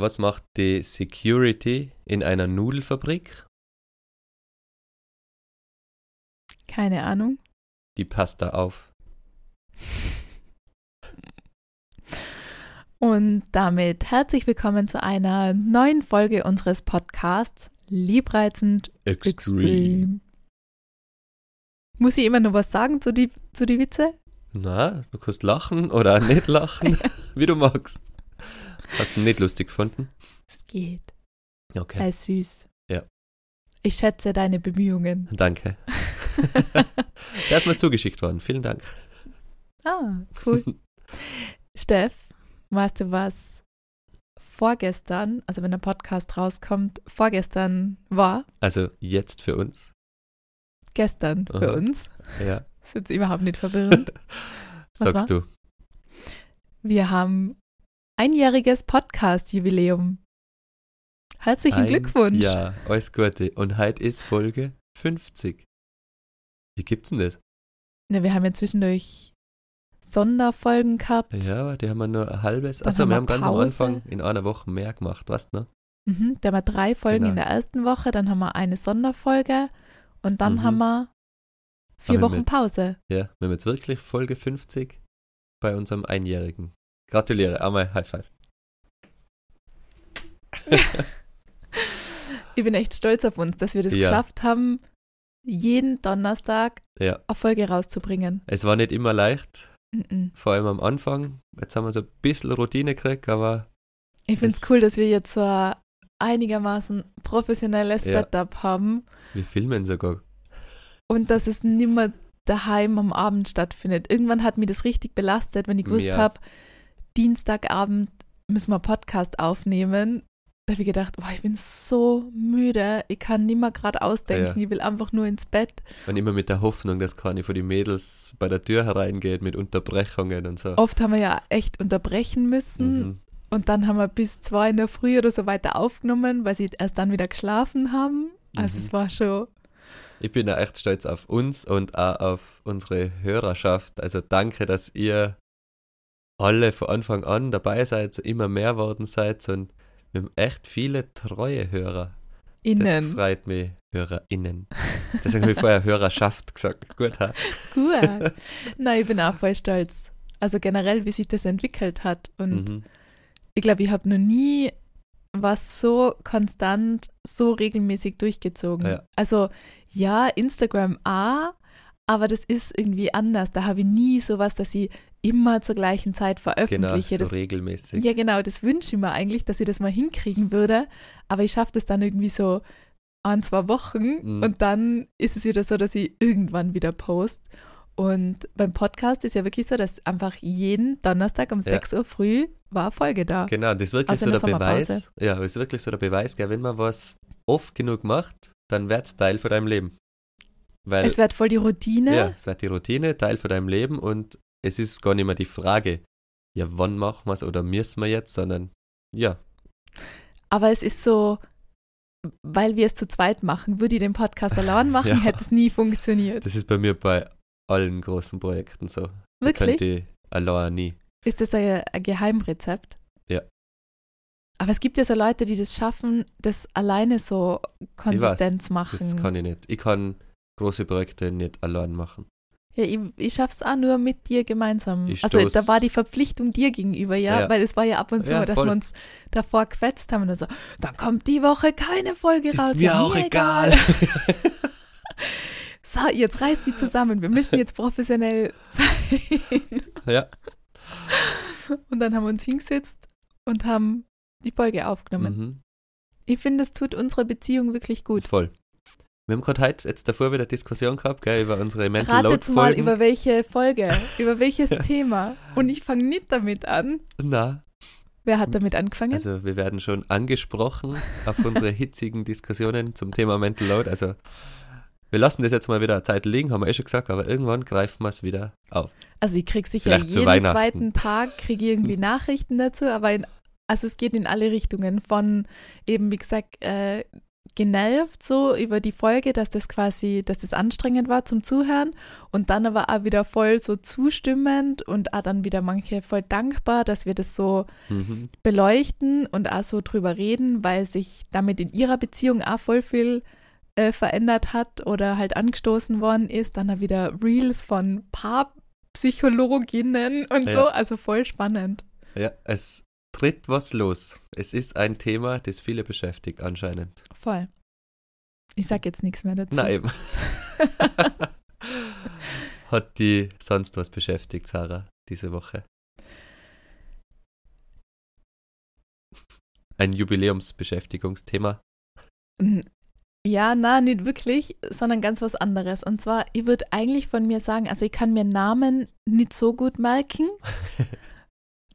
Was macht die Security in einer Nudelfabrik? Keine Ahnung. Die passt da auf. Und damit herzlich willkommen zu einer neuen Folge unseres Podcasts Liebreizend Extreme. Muss ich immer noch was sagen zu die, zu die Witze? Na, du kannst lachen oder nicht lachen, wie du magst. Hast du nicht lustig gefunden? Es geht. Okay. Er ist süß. Ja. Ich schätze deine Bemühungen. Danke. Der ist mal zugeschickt worden. Vielen Dank. Ah, cool. Steff, weißt du, was vorgestern, also wenn der Podcast rauskommt, vorgestern war? Also jetzt für uns. Gestern für Aha. uns. Ja. Ist jetzt überhaupt nicht verwirrend. Was war? Sagst du. Wir haben einjähriges Podcast-Jubiläum. Herzlichen Ein- Glückwunsch. Ja, alles Gute. Und heute ist Folge 50. Wie gibt's denn das? Ne, wir haben ja zwischendurch Sonderfolgen gehabt. Ja, die haben wir nur ein halbes. Dann Achso, haben wir wir haben ganz Pause. am Anfang in einer Woche mehr gemacht, weißt du? ne? Mhm, da haben wir drei Folgen Genau. in der ersten Woche, dann haben wir eine Sonderfolge und dann Mhm. haben wir vier Aber Wochen mit- Pause. Ja, wir haben jetzt wirklich Folge 50 bei unserem Einjährigen. Gratuliere, einmal High Five. Ich bin echt stolz auf uns, dass wir das Ja. geschafft haben, jeden Donnerstag Ja, eine Folge rauszubringen. es war nicht immer leicht, Mhm. vor allem am Anfang. Jetzt haben wir so ein bisschen Routine gekriegt, aber Ich finde es cool, dass wir jetzt so ein einigermaßen professionelles Ja. Setup haben wir filmen sogar. und dass es nimmer daheim am Abend stattfindet. Irgendwann hat mich das richtig belastet, wenn ich gewusst Ja. habe, Dienstagabend müssen wir Podcast aufnehmen. Da habe ich gedacht, oh, ich bin so müde, ich kann nimmer gerade ausdenken, Ja. ich will einfach nur ins Bett. Und immer mit der Hoffnung, dass keine von den Mädels bei der Tür hereingeht mit Unterbrechungen und so. Oft haben wir ja echt unterbrechen müssen Mhm. und dann haben wir bis zwei in der Früh oder so weiter aufgenommen, weil sie erst dann wieder geschlafen haben. Also Mhm. es war schon, Ich bin da echt stolz auf uns und auch auf unsere Hörerschaft. Also danke, dass ihr alle von Anfang an dabei seid, immer mehr worden seid und wir haben echt viele treue Hörer. Das innen. freut mich, HörerInnen. Deswegen habe ich vorher Hörerschaft gesagt. Gut, ha? Gut. Nein, ich bin auch voll stolz. Also generell, wie sich das entwickelt hat. Und Mhm. ich glaube, ich habe noch nie was so konstant, so regelmäßig durchgezogen. Ja. Also ja, Instagram auch, aber das ist irgendwie anders. Da habe ich nie sowas, dass ich immer zur gleichen Zeit Genau, veröffentliche. so das, regelmäßig. ja, genau, das wünsche ich mir eigentlich, dass ich das mal hinkriegen würde. Aber ich schaffe das dann irgendwie so ein, zwei Wochen Mhm. und dann ist es wieder so, dass ich irgendwann wieder post. Und beim Podcast ist ja wirklich so, dass einfach jeden Donnerstag um Ja. 6 Uhr früh war Folge da. Genau, das ist wirklich Außer so der der Beweis. Ja, das ist wirklich so der Beweis, gell, wenn man was oft genug macht, dann wird es Teil von deinem Leben. Weil Es wird voll die Routine. Ja, es wird die Routine, Teil von deinem Leben und es ist gar nicht mehr die Frage, ja, wann machen wir es oder müssen wir jetzt, sondern ja, Aber es ist so, weil wir es zu zweit machen, würde ich den Podcast allein machen, Ja. hätte es nie funktioniert. das ist bei mir bei allen großen Projekten so. Da Wirklich? Könnte ich allein nie. Ist das ein, ein Geheimrezept? Ja. Aber es gibt ja so Leute, die das schaffen, das alleine so konsistent zu machen. Das kann ich nicht. Ich kann große Projekte nicht allein machen. Ja, ich, ich schaff's auch nur mit dir gemeinsam. Ich also da war die Verpflichtung dir gegenüber, ja, Ja. weil es war ja ab und zu, Ja, dass wir uns davor quetzt haben und dann so, dann kommt die Woche keine Folge raus. Ist mir Ja, auch egal. So, jetzt reißt die zusammen, wir müssen jetzt professionell sein. ja. Und dann haben wir uns hingesetzt und haben die Folge aufgenommen. Mhm. Ich finde, es tut unserer Beziehung wirklich gut. Voll. Wir haben gerade heute jetzt davor wieder Diskussion gehabt, gell, über unsere Mental Load Ratet mal über welche Folge, über welches Thema. Und ich fange nicht damit an. Na, Wer hat damit angefangen? also wir werden schon angesprochen auf unsere hitzigen Diskussionen zum Thema Mental Load. Also wir lassen das jetzt mal wieder eine Zeit liegen, haben wir eh schon gesagt, aber irgendwann greifen wir es wieder auf. Also ich kriege sicher Vielleicht jeden zweiten Tag kriege irgendwie Nachrichten dazu, aber in, also es geht in alle Richtungen. Von eben, wie gesagt, äh, genervt so über die Folge, dass das quasi, dass das anstrengend war zum Zuhören und dann aber auch wieder voll so zustimmend und auch dann wieder manche voll dankbar, dass wir das so mhm. beleuchten und auch so drüber reden, weil sich damit in ihrer Beziehung auch voll viel äh, verändert hat oder halt angestoßen worden ist. Dann auch wieder Reels von Paarpsychologinnen und ja. so, also voll spannend. Ja, es tritt was los. Es ist ein Thema, das viele beschäftigt anscheinend. Voll. Ich sag jetzt nichts mehr dazu. Nein. Hat die sonst was beschäftigt, Sarah, diese Woche? Ein Jubiläumsbeschäftigungsthema? Ja, na, nicht wirklich, sondern ganz was anderes. Und zwar, ich würde eigentlich von mir sagen, also ich kann mir Namen nicht so gut merken.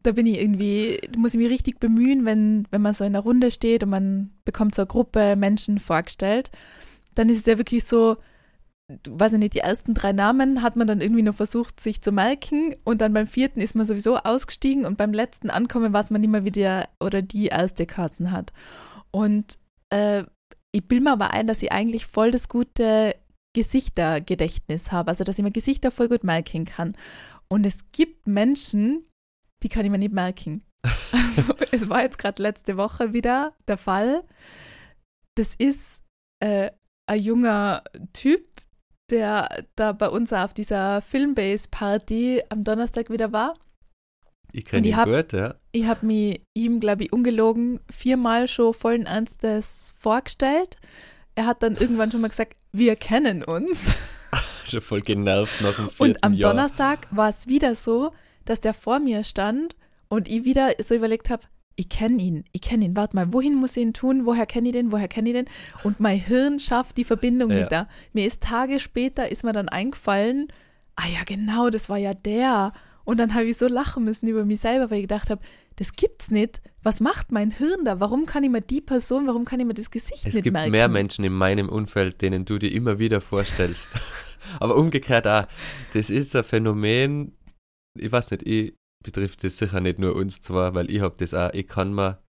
da bin ich irgendwie, muss ich mich richtig bemühen, wenn, wenn man so in einer Runde steht und man bekommt so eine Gruppe Menschen vorgestellt, dann ist es ja wirklich so, weiß ich nicht, die ersten drei Namen hat man dann irgendwie noch versucht, sich zu merken und dann beim vierten ist man sowieso ausgestiegen und beim letzten Ankommen weiß man nicht mehr, wie der oder die erste Kassen hat. Und äh, ich bilde mir aber ein, dass ich eigentlich voll das gute Gesichtergedächtnis habe, also dass ich mir Gesichter voll gut merken kann. Und es gibt Menschen, die kann ich mir nicht merken. Also, es war jetzt gerade letzte Woche wieder der Fall. Das ist äh, ein junger Typ, der da bei uns auf dieser Filmbase-Party am Donnerstag wieder war. Ich kenne ihn hab, gut, ja. Ich habe mich ihm, glaube ich, ungelogen viermal schon vollen Ernstes vorgestellt. Er hat dann irgendwann schon mal gesagt, wir kennen uns. schon voll genervt nach dem vierten Und am Jahr. Donnerstag war es wieder so, dass der vor mir stand und ich wieder so überlegt habe, ich kenne ihn, ich kenne ihn, warte mal, wohin muss ich ihn tun, woher kenne ich den, woher kenne ich den? Und mein Hirn schafft die Verbindung ja. nicht da. Mir ist Tage später, ist mir dann eingefallen, ah ja genau, das war ja der. Und dann habe ich so lachen müssen über mich selber, weil ich gedacht habe, das gibt's nicht. Was macht mein Hirn da? Warum kann ich mir die Person, warum kann ich mir das Gesicht es nicht merken? Es gibt mehr Menschen in meinem Umfeld, denen du dir immer wieder vorstellst. Aber umgekehrt auch, das ist ein Phänomen, ich weiß nicht, ich betrifft das sicher nicht nur uns zwar, weil ich habe das auch, ich kann mir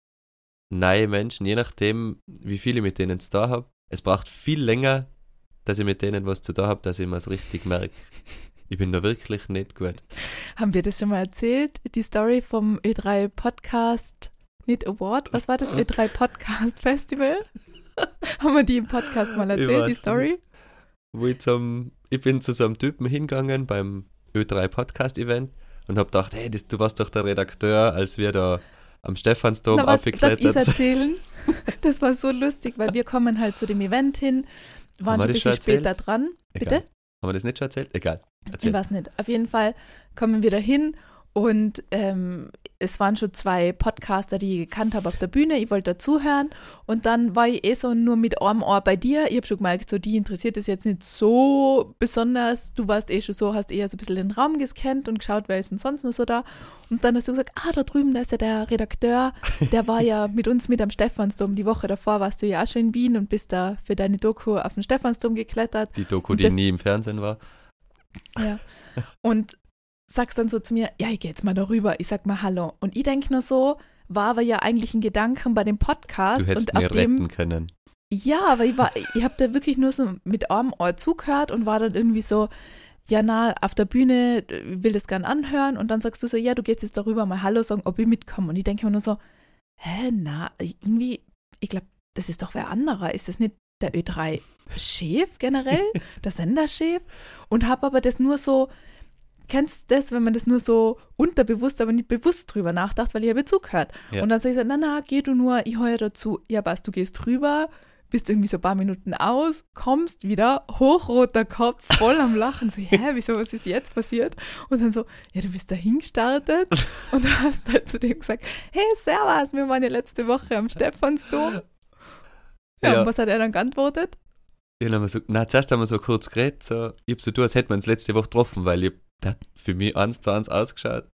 neue Menschen, je nachdem, wie viele ich mit denen zu tun habe, es braucht viel länger, dass ich mit denen was zu tun habe, dass ich mir es richtig merke. Ich bin da wirklich nicht gut. Haben wir das schon mal erzählt? Die Story vom Ö3 Podcast, nicht Award, was war das? Ö3 Podcast Festival? Haben wir die im Podcast mal erzählt, die Story? Nicht. Wo ich zum, ich bin zu so einem Typen hingegangen beim Ö3 Podcast Event und habe gedacht, hey, das, du warst doch der Redakteur, als wir da am Stephansdom Na, aufgeklettert sind. Darf ich erzählen? Das war so lustig, weil wir kommen halt zu dem Event hin, waren ein bisschen später dran. Bitte? Egal. Haben wir das nicht schon erzählt? Egal. Erzähl. Ich weiß nicht. Auf jeden Fall kommen wir da hin und ähm, es waren schon zwei Podcaster, die ich gekannt habe auf der Bühne. Ich wollte dazuhören. Und dann war ich eh so nur mit einem Ohr bei dir. Ich habe schon gemerkt, so die interessiert es jetzt nicht so besonders. Du warst eh schon so, hast eher so ein bisschen den Raum gescannt und geschaut, wer ist denn sonst noch so da. Und dann hast du gesagt, ah, da drüben, da ist ja der Redakteur. Der war ja mit uns mit am Stephansdom. Die Woche davor warst du ja auch schon in Wien und bist da für deine Doku auf den Stephansdom geklettert. Die Doku, die nie im Fernsehen war. Ja. Und sagst dann so zu mir, ja, ich gehe jetzt mal darüber, ich sag mal Hallo. Und ich denke nur so, war aber ja eigentlich ein Gedanken bei dem Podcast. Du hättest und mir auf dem, retten können. Ja, aber ich war, ich habe da wirklich nur so mit einem Ohr zugehört und war dann irgendwie so, ja, na, auf der Bühne will das gern anhören und dann sagst du so, ja, du gehst jetzt darüber mal Hallo sagen, ob ich mitkomme. Und ich denke mir nur so, hä, na, irgendwie, ich glaube, das ist doch wer anderer. Ist das nicht der Ö3-Chef generell, der Senderchef? Und habe aber das nur so, kennst das, wenn man das nur so unterbewusst, aber nicht bewusst drüber nachdacht, weil ich habe zugehört. Ja. Und dann sage ich so, na, na, geh du nur, ich heue dazu. Ja, was, du gehst rüber, bist irgendwie so ein paar Minuten aus, kommst wieder, hochroter Kopf, voll am Lachen. So, hä, wieso, was ist jetzt passiert? Und dann so, ja, du bist da hingestartet und du hast halt zu dem gesagt, hey, servus, wir waren ja letzte Woche am Stephansdom. Ja, ja. und was hat er dann geantwortet? Ja, dann haben wir so, na, zuerst haben wir so kurz geredet, so, ich hab so, du, als hätten wir uns letzte Woche getroffen, weil ich der hat für mich eins zu eins ausgeschaut.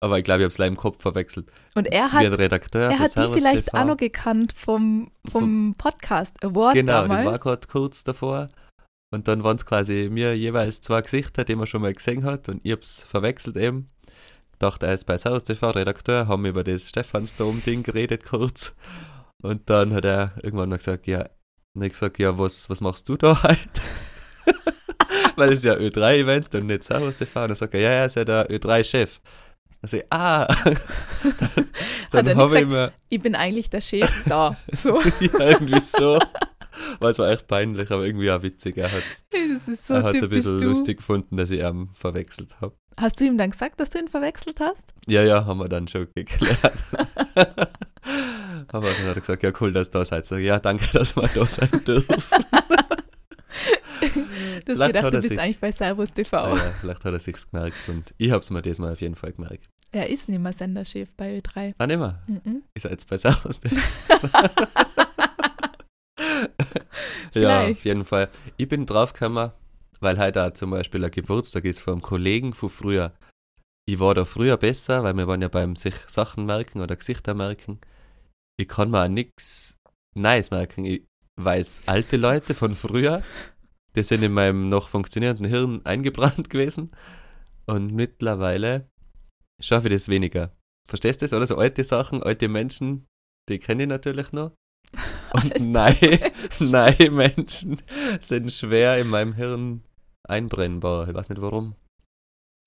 Aber ich glaube, ich habe es leider im Kopf verwechselt. Und er hat, Redakteur er hat die vielleicht TV. auch noch gekannt vom, vom Podcast Award Genau, damals. das war gerade kurz davor. Und dann waren es quasi mir jeweils zwei Gesichter, die man schon mal gesehen hat. Und ich habe es verwechselt eben. Dachte, er ist bei Saus TV Redakteur, haben über das Stephansdom-Ding geredet kurz. Und dann hat er irgendwann noch gesagt, ja, habe ich gesagt, ja, was, was machst du da heute? Weil es ja Ö3-Event und nicht Servus TV. Und dann sagt er, ja, ja, ist ja der Ö3-Chef. Also, ah, dann, Hat habe ich mir, Ich bin eigentlich der Chef da. So. ja, irgendwie so, weil es war echt peinlich, aber irgendwie auch witzig. Er hat ist so ein bisschen du. lustig gefunden, dass ich ihn verwechselt habe. Hast du ihm dann gesagt, dass du ihn verwechselt hast? Ja, ja, haben wir dann schon geklärt. aber dann hat er gesagt, ja, cool, dass du da seid. So, ja, danke, dass wir da sein dürfen. Du hast Vielleicht gedacht, du er bist sich- eigentlich bei Servus TV. Ja, ja, vielleicht hat er sich's gemerkt und ich hab's mir diesmal auf jeden Fall gemerkt. Er ist nicht mehr Senderchef bei Ö3. Ah, nicht mehr. Mhm. Ich seid jetzt bei Servus. ja, Vielleicht. auf jeden Fall. Ich bin draufgekommen, weil heute auch zum Beispiel ein Geburtstag ist vom Kollegen von früher. Ich war da früher besser, weil wir waren ja beim sich Sachen merken oder Gesichter merken. Ich kann mir auch nichts Neues merken. Ich weiß alte Leute von früher, die sind in meinem noch funktionierenden Hirn eingebrannt gewesen. Und mittlerweile schaffe ich das weniger. Verstehst du das? Oder so alte Sachen, alte Menschen, die kenne ich natürlich noch. Und Alte neue, Menschen. sind schwer in meinem Hirn einbrennbar. Ich weiß nicht warum.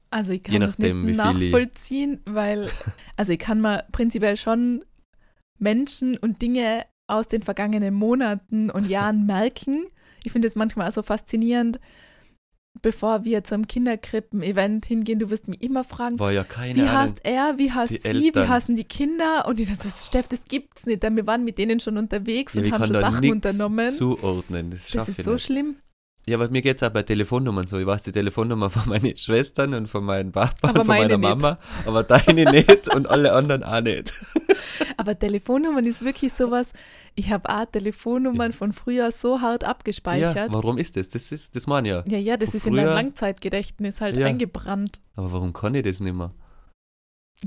Also ich kann das nicht nachvollziehen, weil, also ich kann mal prinzipiell schon Menschen und Dinge aus den vergangenen Monaten und Jahren merken. Ich finde es manchmal auch so faszinierend, bevor wir zum Kinderkrippen-Event hingehen, du wirst mich immer fragen, War ja keine wie heißt er, wie heißt sie, wie Eltern. heißen die Kinder? Und ich dachte, Steff, das gibt's nicht. Denn wir waren mit denen schon unterwegs Ja, und haben schon Sachen unternommen. zuordnen. Das, das ist so nicht. schlimm. Ja, aber mir geht es auch bei Telefonnummern so. Ich weiß die Telefonnummer von meinen Schwestern und von meinem Papa Aber und von meiner meine nicht. Mama, aber deine nicht und alle anderen auch nicht. Aber Telefonnummern ist wirklich sowas. Ich habe auch Telefonnummern von früher so hart Ja, abgespeichert. warum ist das? Das ist das ich ja. Ja, ja, das Von ist in deinem früher- Langzeitgedächtnis halt Ja. eingebrannt. Aber warum kann ich das nicht mehr?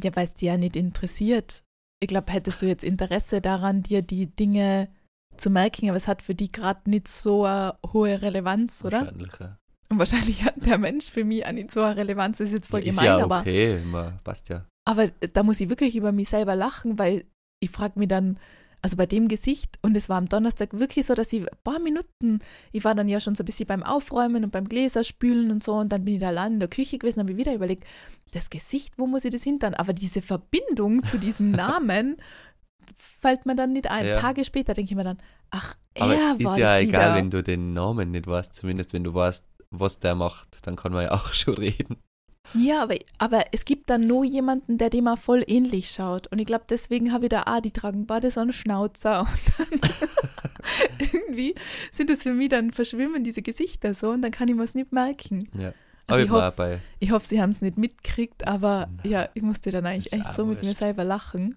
Ja, weil es dir ja nicht interessiert. Ich glaube, hättest du jetzt Interesse daran, dir die Dinge zu merken, aber es hat für die gerade nicht so eine hohe Relevanz, oder? Wahrscheinlich, ja. Und wahrscheinlich hat der Mensch für mich auch nicht so eine Relevanz. Das ist jetzt voll ist gemein, ja aber, okay, immer, passt ja. Aber da muss ich wirklich über mich selber lachen, weil ich frage mich dann, also bei dem Gesicht, und es war am Donnerstag wirklich so, dass ich ein paar Minuten, ich war dann ja schon so ein bisschen beim Aufräumen und beim Gläserspülen und so, und dann bin ich da allein in der Küche gewesen, habe ich wieder überlegt, das Gesicht, wo muss ich das hintern? Aber diese Verbindung zu diesem Namen fällt mir dann nicht ein. Ja. Tage später denke ich mir dann, ach, Aber er es war ist ja egal, wieder. wenn du den Namen nicht weißt, zumindest wenn du weißt, was der macht, dann kann man ja auch schon reden. Ja, aber, aber es gibt dann nur jemanden, der dem auch voll ähnlich schaut. Und ich glaube, deswegen habe ich da auch die tragen beide so einen Schnauzer. Und dann irgendwie sind es für mich dann verschwimmen diese Gesichter so und dann kann ich mir es nicht merken. Ja. Also ich hoffe, ich hoffe, sie haben es nicht mitgekriegt, aber Nein. ja, ich musste dann eigentlich echt so mit mir selber lachen.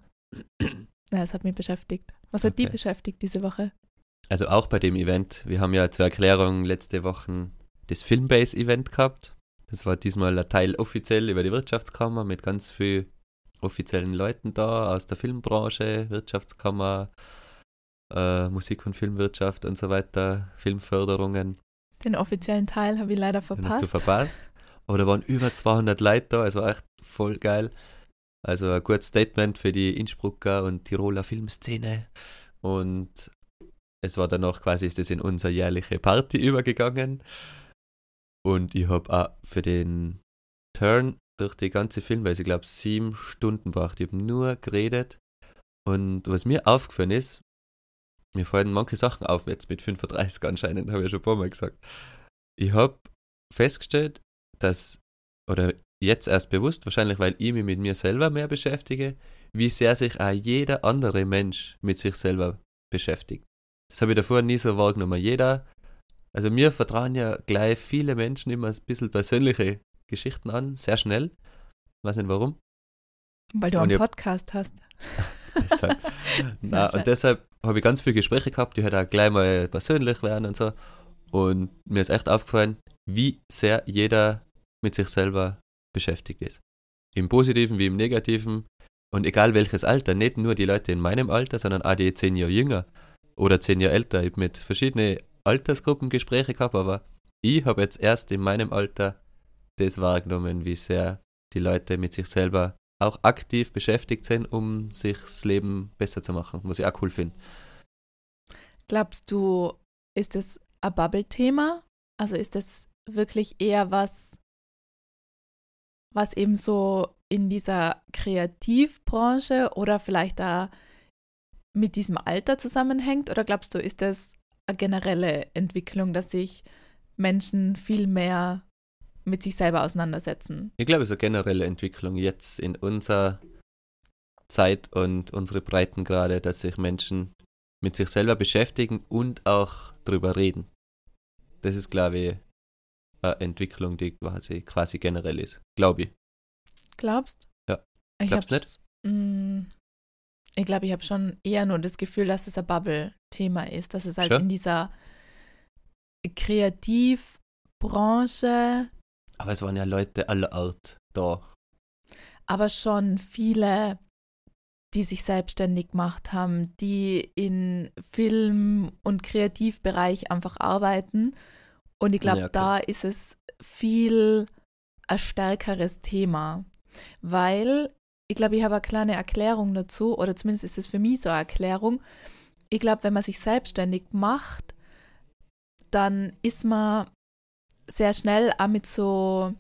Ja, es hat mich beschäftigt. Was hat die beschäftigt diese Woche? also auch bei dem Event, wir haben ja zur Erklärung letzte Woche das Filmbase-Event gehabt. Das war diesmal ein Teil offiziell über die Wirtschaftskammer mit ganz vielen offiziellen Leuten da aus der Filmbranche, Wirtschaftskammer, äh, Musik- und Filmwirtschaft und so weiter, Filmförderungen. Den offiziellen Teil habe ich leider Den hast du verpasst. verpasst. Aber da waren über 200 Leute da, es war echt voll geil. Also ein gutes Statement für die Innsbrucker und Tiroler Filmszene. Und es war danach quasi, ist das in unsere jährliche Party übergegangen. Und ich habe auch für den Turn durch die ganze Filmweise, ich glaube, sieben Stunden gebracht. Ich habe nur geredet. Und was mir aufgefallen ist, mir fallen manche Sachen auf, jetzt mit 35 anscheinend, habe ich ja schon ein paar Mal gesagt. Ich habe festgestellt, dass, oder jetzt erst bewusst, wahrscheinlich weil ich mich mit mir selber mehr beschäftige, wie sehr sich auch jeder andere Mensch mit sich selber beschäftigt. Das habe ich davor nie so wahrgenommen. Jeder, also mir vertrauen ja gleich viele Menschen immer ein bisschen persönliche Geschichten an, sehr schnell. Weiß nicht warum. Weil du Und einen Podcast hast. Deshalb, na, und deshalb habe ich ganz viele Gespräche gehabt, die halt auch gleich mal persönlich werden und so. Und mir ist echt aufgefallen, wie sehr jeder mit sich selber beschäftigt ist. Im Positiven wie im Negativen. Und egal welches Alter, nicht nur die Leute in meinem Alter, sondern auch die zehn Jahre jünger oder zehn Jahre älter. Ich habe mit verschiedenen Altersgruppen Gespräche gehabt, aber ich habe jetzt erst in meinem Alter das wahrgenommen, wie sehr die Leute mit sich selber auch aktiv beschäftigt sind, um sich das Leben besser zu machen, was ich auch cool finde. Glaubst du, ist es ein Bubble-Thema? Also ist es wirklich eher was, was eben so in dieser Kreativbranche oder vielleicht da mit diesem Alter zusammenhängt? Oder glaubst du, ist das eine generelle Entwicklung, dass sich Menschen viel mehr mit sich selber auseinandersetzen? Ich glaube, es ist eine generelle Entwicklung jetzt in unserer Zeit und unsere Breitengrade, dass sich Menschen mit sich selber beschäftigen und auch drüber reden. Das ist, glaube ich, eine Entwicklung, die quasi, quasi generell ist. Glaube ich. Glaubst? Ja. Ich Glaubst nicht? Mh, mm, ich glaube, ich habe schon eher nur das Gefühl, dass es ein Bubble-Thema ist, dass es halt Schon? in dieser Kreativbranche, Aber es waren ja Leute aller Art da. aber schon viele, die sich selbstständig gemacht haben, die in Film- und Kreativbereich einfach arbeiten. Und ich glaube, Ja, da klar. ist es viel ein stärkeres Thema, weil ich glaube, ich habe eine kleine Erklärung dazu, oder zumindest ist es für mich so eine Erklärung. Ich glaube, wenn man sich selbstständig macht, dann ist man sehr schnell auch mit so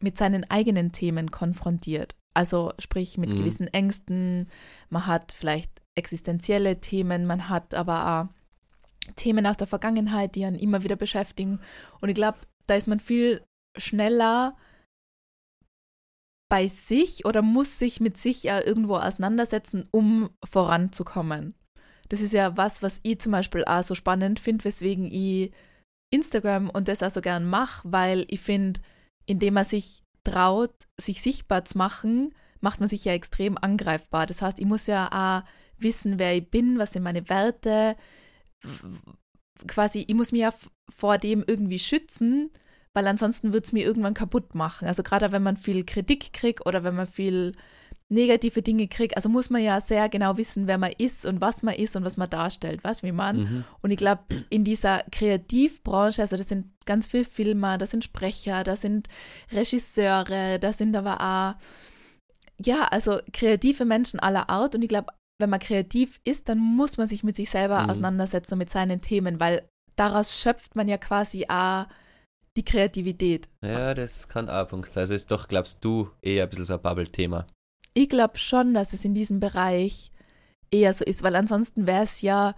mit seinen eigenen Themen konfrontiert. Also sprich mit Mhm. gewissen Ängsten, man hat vielleicht existenzielle Themen, man hat aber auch Themen aus der Vergangenheit, die einen immer wieder beschäftigen. Und ich glaube, da ist man viel schneller bei sich oder muss sich mit sich ja irgendwo auseinandersetzen, um voranzukommen. Das ist ja was, was ich zum Beispiel auch so spannend finde, weswegen ich Instagram und das auch so gern mache, weil ich finde, indem man sich traut, sich sichtbar zu machen, macht man sich ja extrem angreifbar. Das heißt, ich muss ja auch wissen, wer ich bin, was sind meine Werte. Quasi, ich muss mich ja vor dem irgendwie schützen, weil ansonsten wird es mir irgendwann kaputt machen. Also gerade wenn man viel Kritik kriegt oder wenn man viel negative Dinge kriegt, also muss man ja sehr genau wissen, wer man ist und was man ist und was man darstellt, was wie man. Mhm. Und ich glaube, in dieser Kreativbranche, also das sind ganz viele Filmer, das sind Sprecher, das sind Regisseure, das sind aber auch, ja, also kreative Menschen aller Art. Und ich glaube, wenn man kreativ ist, dann muss man sich mit sich selber Mhm. auseinandersetzen und mit seinen Themen, weil daraus schöpft man ja quasi auch die Kreativität. Ja, das kann auch ein Punkt sein. Also ist doch, glaubst du, eher ein bisschen so ein Bubble-Thema. Ich glaube schon, dass es in diesem Bereich eher so ist, weil ansonsten wäre es ja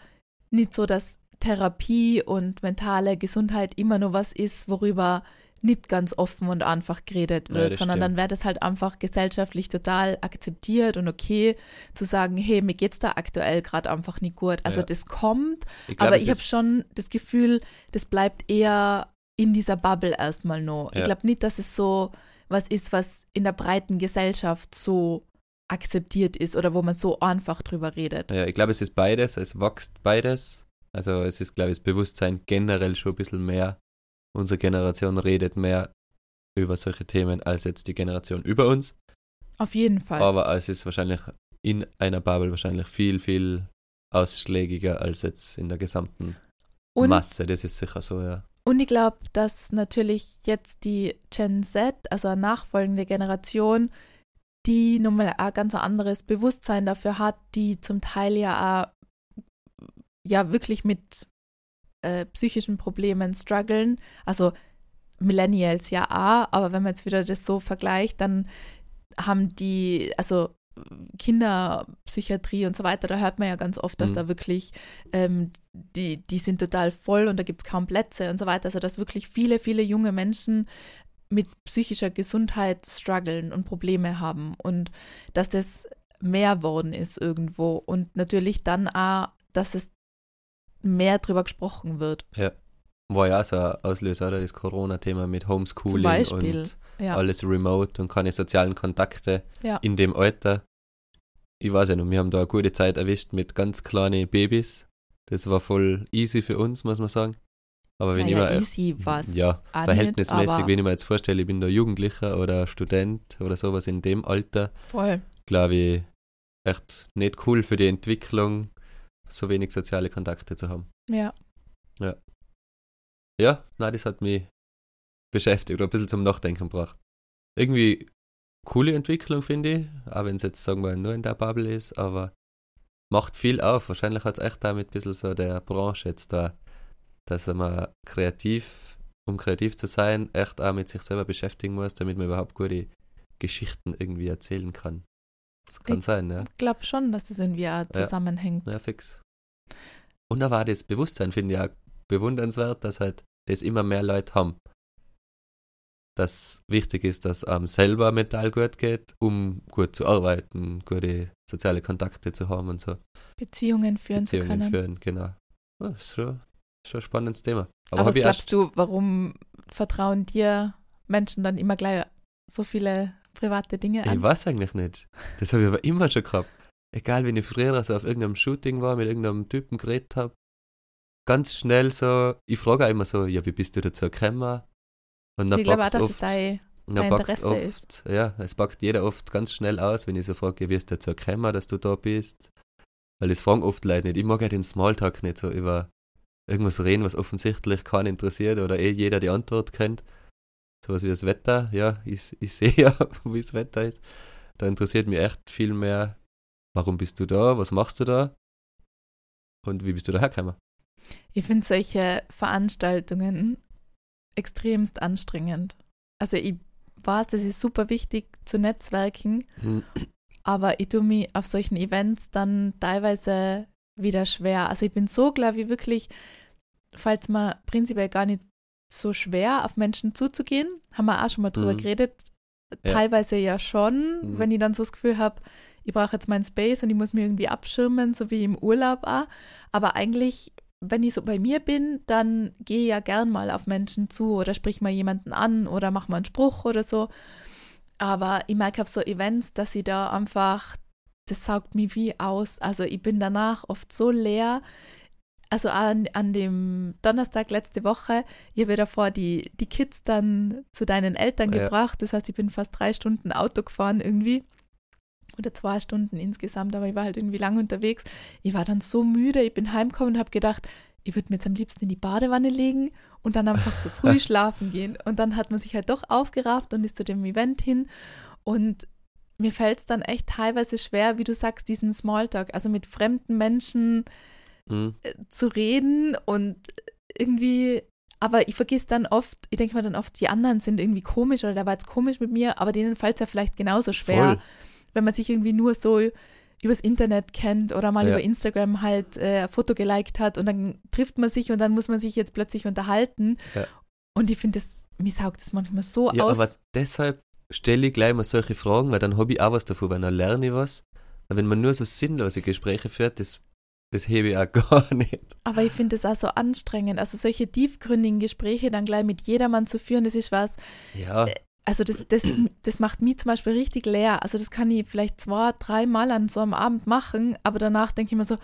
nicht so, dass Therapie und mentale Gesundheit immer nur was ist, worüber nicht ganz offen und einfach geredet Ja, wird, das sondern dann stimmt. wäre das halt einfach gesellschaftlich total akzeptiert und okay zu sagen, hey, mir geht's da aktuell gerade einfach nicht gut. Also Ja. das kommt, Ich glaub, aber ich habe schon das Gefühl, das bleibt eher in dieser Bubble erstmal noch. Ich Ja. glaube nicht, dass es so was ist, was in der breiten Gesellschaft so akzeptiert ist oder wo man so einfach drüber redet. Ja, ich glaube, es ist beides, es wächst beides. Also es ist, glaube ich, das Bewusstsein generell schon ein bisschen mehr. Unsere Generation redet mehr über solche Themen als jetzt die Generation über uns. Auf jeden Fall. Aber es ist wahrscheinlich in einer Bubble wahrscheinlich viel, viel ausschlägiger als jetzt in der gesamten und, Masse. Das ist sicher so, ja. Und ich glaube, dass natürlich jetzt die Gen Z, also eine nachfolgende Generation, die nochmal ein ganz anderes Bewusstsein dafür hat, die zum Teil ja auch ja wirklich mit äh, psychischen Problemen strugglen. Also Millennials ja auch, aber wenn man jetzt wieder das so vergleicht, dann haben die, also Kinderpsychiatrie und so weiter, da hört man ja ganz oft, dass Mhm. da wirklich, ähm, die, die sind total voll und da gibt es kaum Plätze und so weiter. Also dass wirklich viele, viele junge Menschen mit psychischer Gesundheit strugglen und Probleme haben und dass das mehr worden ist irgendwo und natürlich dann auch, dass es mehr drüber gesprochen wird. War ja auch so ein Auslöser, oder? Das Corona-Thema mit Homeschooling Zum Beispiel. und Ja, alles remote und keine sozialen Kontakte Ja. in dem Alter. Ich weiß ja noch, wir haben da eine gute Zeit erwischt mit ganz kleinen Babys. Das war voll easy für uns, muss man sagen. Aber wenn naja, ich mir easy was ja, verhältnismäßig, nicht, wenn ich mir jetzt vorstelle, ich bin da Jugendlicher oder Student oder sowas in dem Alter, voll. glaube ich, echt nicht cool für die Entwicklung, so wenig soziale Kontakte zu haben. Ja, Ja, nein, das hat mich beschäftigt oder ein bisschen zum Nachdenken gebracht. Irgendwie coole Entwicklung, finde ich, auch wenn es jetzt, sagen wir, nur in der Bubble ist, aber macht viel auf. Wahrscheinlich hat es echt damit ein bisschen so der Branche jetzt da dass man kreativ, um kreativ zu sein, echt auch mit sich selber beschäftigen muss, damit man überhaupt gute Geschichten irgendwie erzählen kann. Das kann Ich sein, ja. Ich glaube schon, dass das irgendwie auch zusammenhängt. Ja, fix. Und da war das Bewusstsein, finde ich auch bewundernswert, dass halt das immer mehr Leute haben. Dass wichtig ist, dass einem selber mental gut geht, um gut zu arbeiten, gute soziale Kontakte zu haben und so. Beziehungen führen zu Beziehungen können. führen, genau. Ja, ist schon, schon ein spannendes Thema. Aber, Aber was ich glaubst du, warum vertrauen dir Menschen dann immer gleich so viele private Dinge ich an? weiß eigentlich nicht. Das habe ich aber immer schon gehabt. Egal, wenn ich früher so auf irgendeinem Shooting war, mit irgendeinem Typen geredet habe, ganz schnell so, ich frage auch immer so, ja, wie bist du dazu gekommen? Und ich glaube auch, dass oft, es dein, dein Interesse oft, ist. Ja, es packt jeder oft ganz schnell aus, wenn ich so frage, wie ist dazu gekommen, dass du da bist? Weil das fragen oft Leute nicht. Ich mag ja den Smalltalk nicht so über irgendwas reden, was offensichtlich keinen interessiert oder eh jeder die Antwort kennt. Sowas wie das Wetter, ja, ich, ich sehe ja, wie das Wetter ist. Da interessiert mich echt viel mehr, warum bist du da, was machst du da und wie bist du da hergekommen? ich finde solche Veranstaltungen extremst anstrengend. Also ich weiß, das ist super wichtig zu netzwerken, aber ich tue mich auf solchen Events dann teilweise wieder schwer. Also ich bin so, glaube ich, wirklich, falls mir prinzipiell gar nicht so schwer, auf Menschen zuzugehen, haben wir auch schon mal drüber Mhm. geredet, Ja. teilweise ja schon, Mhm. wenn ich dann so das Gefühl habe, ich brauche jetzt meinen Space und ich muss mich irgendwie abschirmen, so wie im Urlaub auch. Aber eigentlich, wenn ich so bei mir bin, dann gehe ich ja gern mal auf Menschen zu oder sprich mal jemanden an oder mach mal einen Spruch oder so. Aber ich merke auf so Events, dass ich da einfach, das saugt mich wie aus. Also ich bin danach oft so leer. Also an, an dem Donnerstag letzte Woche, ich habe ja davor die, die Kids dann zu deinen Eltern Ja. gebracht. Das heißt, ich bin fast drei Stunden Auto gefahren irgendwie. Oder zwei Stunden insgesamt, aber ich war halt irgendwie lang unterwegs. Ich war dann so müde, ich bin heimgekommen und habe gedacht, ich würde mir jetzt am liebsten in die Badewanne legen und dann einfach früh schlafen gehen. Und dann hat man sich halt doch aufgerafft und ist zu dem Event hin. Und mir fällt es dann echt teilweise schwer, wie du sagst, diesen Smalltalk, also mit fremden Menschen hm, äh, zu reden und irgendwie, aber ich vergiss dann oft, ich denke mir dann oft, die anderen sind irgendwie komisch oder der war jetzt komisch mit mir, aber denen fällt es ja vielleicht genauso schwer, voll. Wenn man sich irgendwie nur so übers Internet kennt oder mal Ja. über Instagram halt äh, ein Foto geliked hat und dann trifft man sich und dann muss man sich jetzt plötzlich unterhalten. Ja. Und ich finde das, mir saugt das manchmal so Ja, aus. aber deshalb stelle ich gleich mal solche Fragen, weil dann habe ich auch was davon, weil dann lerne ich was. Weil wenn man nur so sinnlose Gespräche führt, das, das hebe ich auch gar nicht. Aber ich finde das auch so anstrengend. Also solche tiefgründigen Gespräche dann gleich mit jedermann zu führen, das ist was, Ja, also das, das, das macht mich zum Beispiel richtig leer. Also das kann ich vielleicht zwei, dreimal an so einem Abend machen, aber danach denke ich mir so,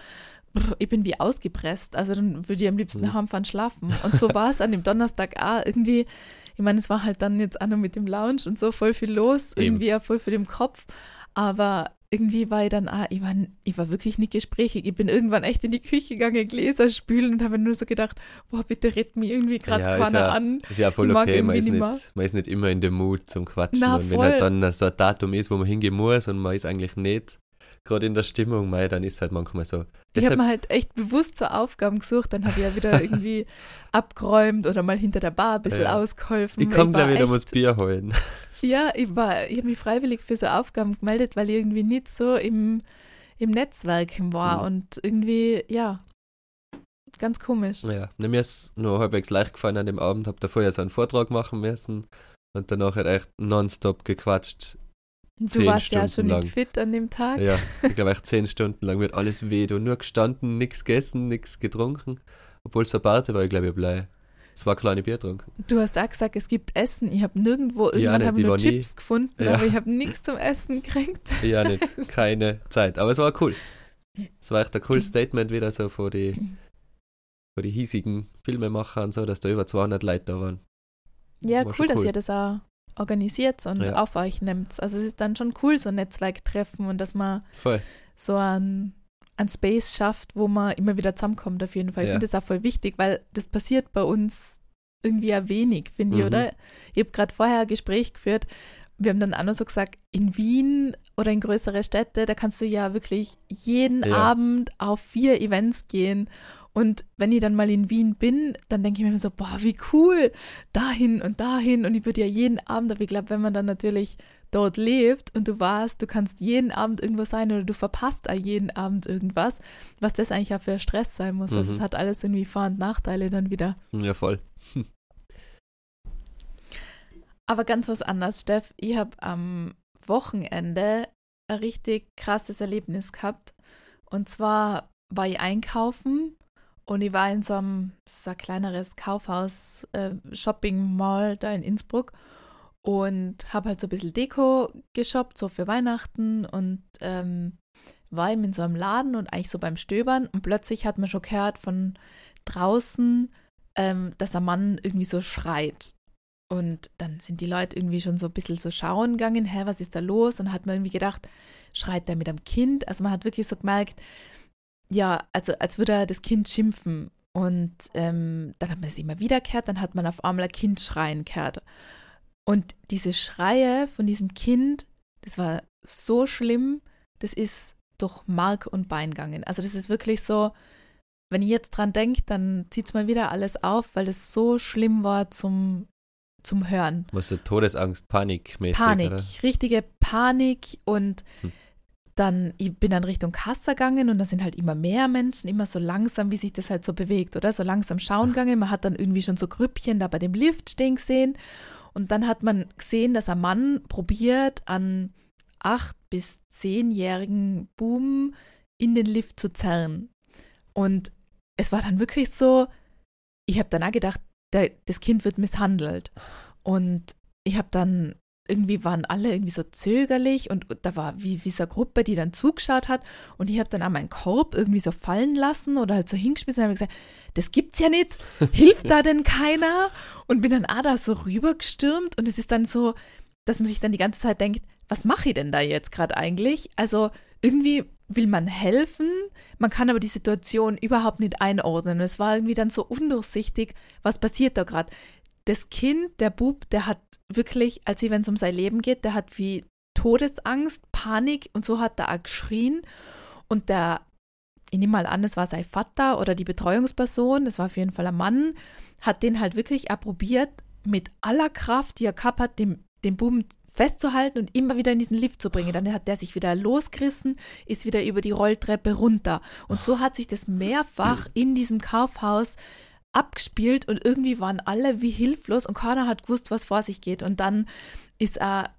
ich bin wie ausgepresst. Also dann würde ich am liebsten Mhm. heimfahren schlafen. Und so war es an dem Donnerstag auch irgendwie. Ich meine, es war halt dann jetzt auch noch mit dem Lounge und so voll viel los, Eben. irgendwie auch voll für den Kopf. Aber irgendwie war ich dann auch, ich war, ich war wirklich nicht gesprächig. Ich bin irgendwann echt in die Küche gegangen, Gläser spülen und habe nur so gedacht, boah, bitte redet mich irgendwie gerade Ja, keiner ja- an. ist ja voll okay, man ist, nicht, man ist nicht immer in dem Mut zum Quatschen. Na, und wenn halt dann so ein Datum ist, wo man hingehen muss und man ist eigentlich nicht gerade in der Stimmung, mei, dann ist halt manchmal so. Ich habe mir halt echt bewusst so Aufgaben gesucht, dann habe ich ja wieder irgendwie abgeräumt oder mal hinter der Bar ein bisschen Ja. ausgeholfen. ich komme gleich wieder echt- das Bier holen. Ja, ich war, ich habe mich freiwillig für so Aufgaben gemeldet, weil ich irgendwie nicht so im, im Netzwerken war Mhm. und irgendwie, ja, ganz komisch. Ja, mir ist nur halbwegs leicht gefallen an dem Abend, habe davor ja so einen Vortrag machen müssen und danach halt echt nonstop gequatscht. Du zehn warst ja schon Stunden lang. nicht fit an dem Tag. Ja, ich glaube echt zehn Stunden lang wird alles weh. Du nur gestanden, nichts gegessen, nichts getrunken. Obwohl es so Barte war, ich glaube, ich habe gleich zwei kleine Bier getrunken. Du hast auch gesagt, es gibt Essen. Ich habe nirgendwo, irgendwann habe ich nur war nie- Chips gefunden, Ja. aber ich habe nichts zum Essen gekriegt. Ja, nicht, keine Zeit. Aber es war cool. Es war echt ein cooles Statement wieder so vor die, vor die hiesigen Filmemacher und so, dass da über 200 Leute da waren. Ja, War cool, dass cool. ihr das auch organisiert und Ja. auf euch nimmt. Also es ist dann schon cool, so ein Netzwerktreffen und dass man Voll. so ein, ein Space schafft, wo man immer wieder zusammenkommt auf jeden Fall. Ich Ja. finde das auch voll wichtig, weil das passiert bei uns irgendwie ja wenig, finde ich, Mhm. oder? Ich habe gerade vorher ein Gespräch geführt. Wir haben dann auch noch so gesagt, in Wien oder in größere Städte, da kannst du ja wirklich jeden Ja. Abend auf vier Events gehen Und wenn ich dann mal in Wien bin, dann denke ich mir so, boah, wie cool, dahin und dahin. Und ich würde ja jeden Abend, aber ich glaube, wenn man dann natürlich dort lebt und du warst, du kannst jeden Abend irgendwo sein oder du verpasst jeden Abend irgendwas, was das eigentlich auch für Stress sein muss. Mhm. Also es hat alles irgendwie Vor- und Nachteile dann wieder. Ja, voll. Aber ganz was anderes, Steff. Ich habe am Wochenende ein richtig krasses Erlebnis gehabt. Und zwar war ich einkaufen und ich war in so einem, so ein kleineres Kaufhaus, äh, Shopping Mall da in Innsbruck und habe halt so ein bisschen Deko geshoppt, so für Weihnachten und ähm, war eben in so einem Laden und eigentlich so beim Stöbern und plötzlich hat man schon gehört von draußen, ähm, dass ein Mann irgendwie so schreit. Und dann sind die Leute irgendwie schon so ein bisschen so schauen gegangen, hä, was ist da los? Und hat man irgendwie gedacht, schreit der mit einem Kind? Also man hat wirklich so gemerkt, ja, also als würde er das Kind schimpfen. Und ähm, dann hat man es immer wieder gehört, dann hat man auf einmal ein Kind schreien gehört. Und diese Schreie von diesem Kind, das war so schlimm, das ist durch Mark und Bein gegangen. Also das ist wirklich so, wenn ich jetzt dran denke, dann zieht es mal wieder alles auf, weil es so schlimm war zum, zum Hören. Was so Todesangst, Panik mäßig, Panik, oder? richtige Panik und hm. dann, ich bin dann Richtung Kasse gegangen und da sind halt immer mehr Menschen, immer so langsam, wie sich das halt so bewegt, oder? So langsam schauen gegangen. Man hat dann irgendwie schon so Grüppchen da bei dem Lift stehen gesehen und dann hat man gesehen, dass ein Mann probiert, an acht- bis zehnjährigen Buben in den Lift zu zerren. Und es war dann wirklich so, ich habe dann auch gedacht, der, das Kind wird misshandelt. Und ich habe dann irgendwie waren alle irgendwie so zögerlich und da war wie, eine Gruppe, die dann zugeschaut hat und ich habe dann auch meinen Korb irgendwie so fallen lassen oder halt so hingeschmissen und habe gesagt, das gibt's ja nicht, hilft da denn keiner? Und bin dann auch da so rübergestürmt und es ist dann so, dass man sich dann die ganze Zeit denkt, was mache ich denn da jetzt gerade eigentlich? Also irgendwie will man helfen, man kann aber die Situation überhaupt nicht einordnen. Es war irgendwie dann so undurchsichtig, was passiert da gerade das Kind, der Bub, der hat wirklich, als wenn es um sein Leben geht, der hat wie Todesangst, Panik und so hat er auch geschrien. Und der, ich nehme mal an, es war sein Vater oder die Betreuungsperson, das war auf jeden Fall ein Mann, hat den halt wirklich approbiert, mit aller Kraft, die er gehabt hat, dem, den Buben festzuhalten und immer wieder in diesen Lift zu bringen. Dann hat der sich wieder losgerissen, ist wieder über die Rolltreppe runter. Und so hat sich das mehrfach in diesem Kaufhaus abgespielt und irgendwie waren alle wie hilflos und keiner hat gewusst, was vor sich geht. Und dann ist er,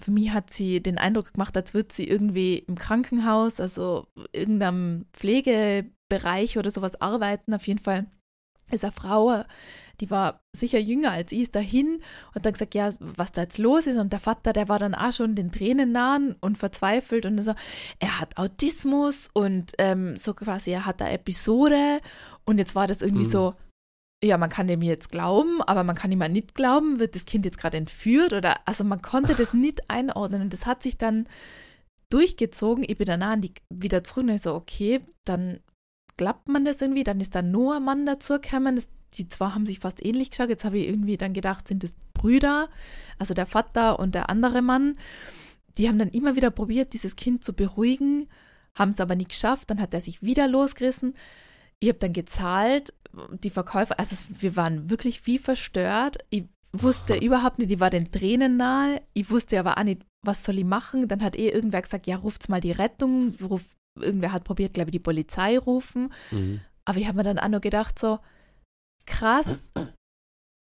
für mich hat sie den Eindruck gemacht, als würde sie irgendwie im Krankenhaus, also irgendeinem Pflegebereich oder sowas arbeiten. Auf jeden Fall ist eine Frau, die war sicher jünger als ich, ist dahin und dann gesagt, ja, was da jetzt los ist. Und der Vater, der war dann auch schon den Tränen nahen und verzweifelt und so, er hat Autismus und ähm, so quasi, er hat da Episode und jetzt war das irgendwie mhm. so, ja, man kann dem jetzt glauben, aber man kann ihm mal nicht glauben, wird das Kind jetzt gerade entführt oder, also man konnte das nicht einordnen und das hat sich dann durchgezogen. Ich bin danach wieder zurück und ich so, okay, dann klappt man das irgendwie, dann ist da nur ein Mann dazugekommen, die zwei haben sich fast ähnlich geschaut, jetzt habe ich irgendwie dann gedacht, sind das Brüder, also der Vater und der andere Mann, die haben dann immer wieder probiert, dieses Kind zu beruhigen, haben es aber nicht geschafft, dann hat er sich wieder losgerissen. Ich habe dann gezahlt, die Verkäufer, also wir waren wirklich wie verstört. Ich wusste überhaupt nicht, ich war den Tränen nahe. Ich wusste aber auch nicht, was soll ich machen. Dann hat eh irgendwer gesagt, ja, ruft mal die Rettung. Ruf, irgendwer hat probiert, glaube ich, die Polizei rufen. Mhm. Aber ich habe mir dann auch nur gedacht, so krass,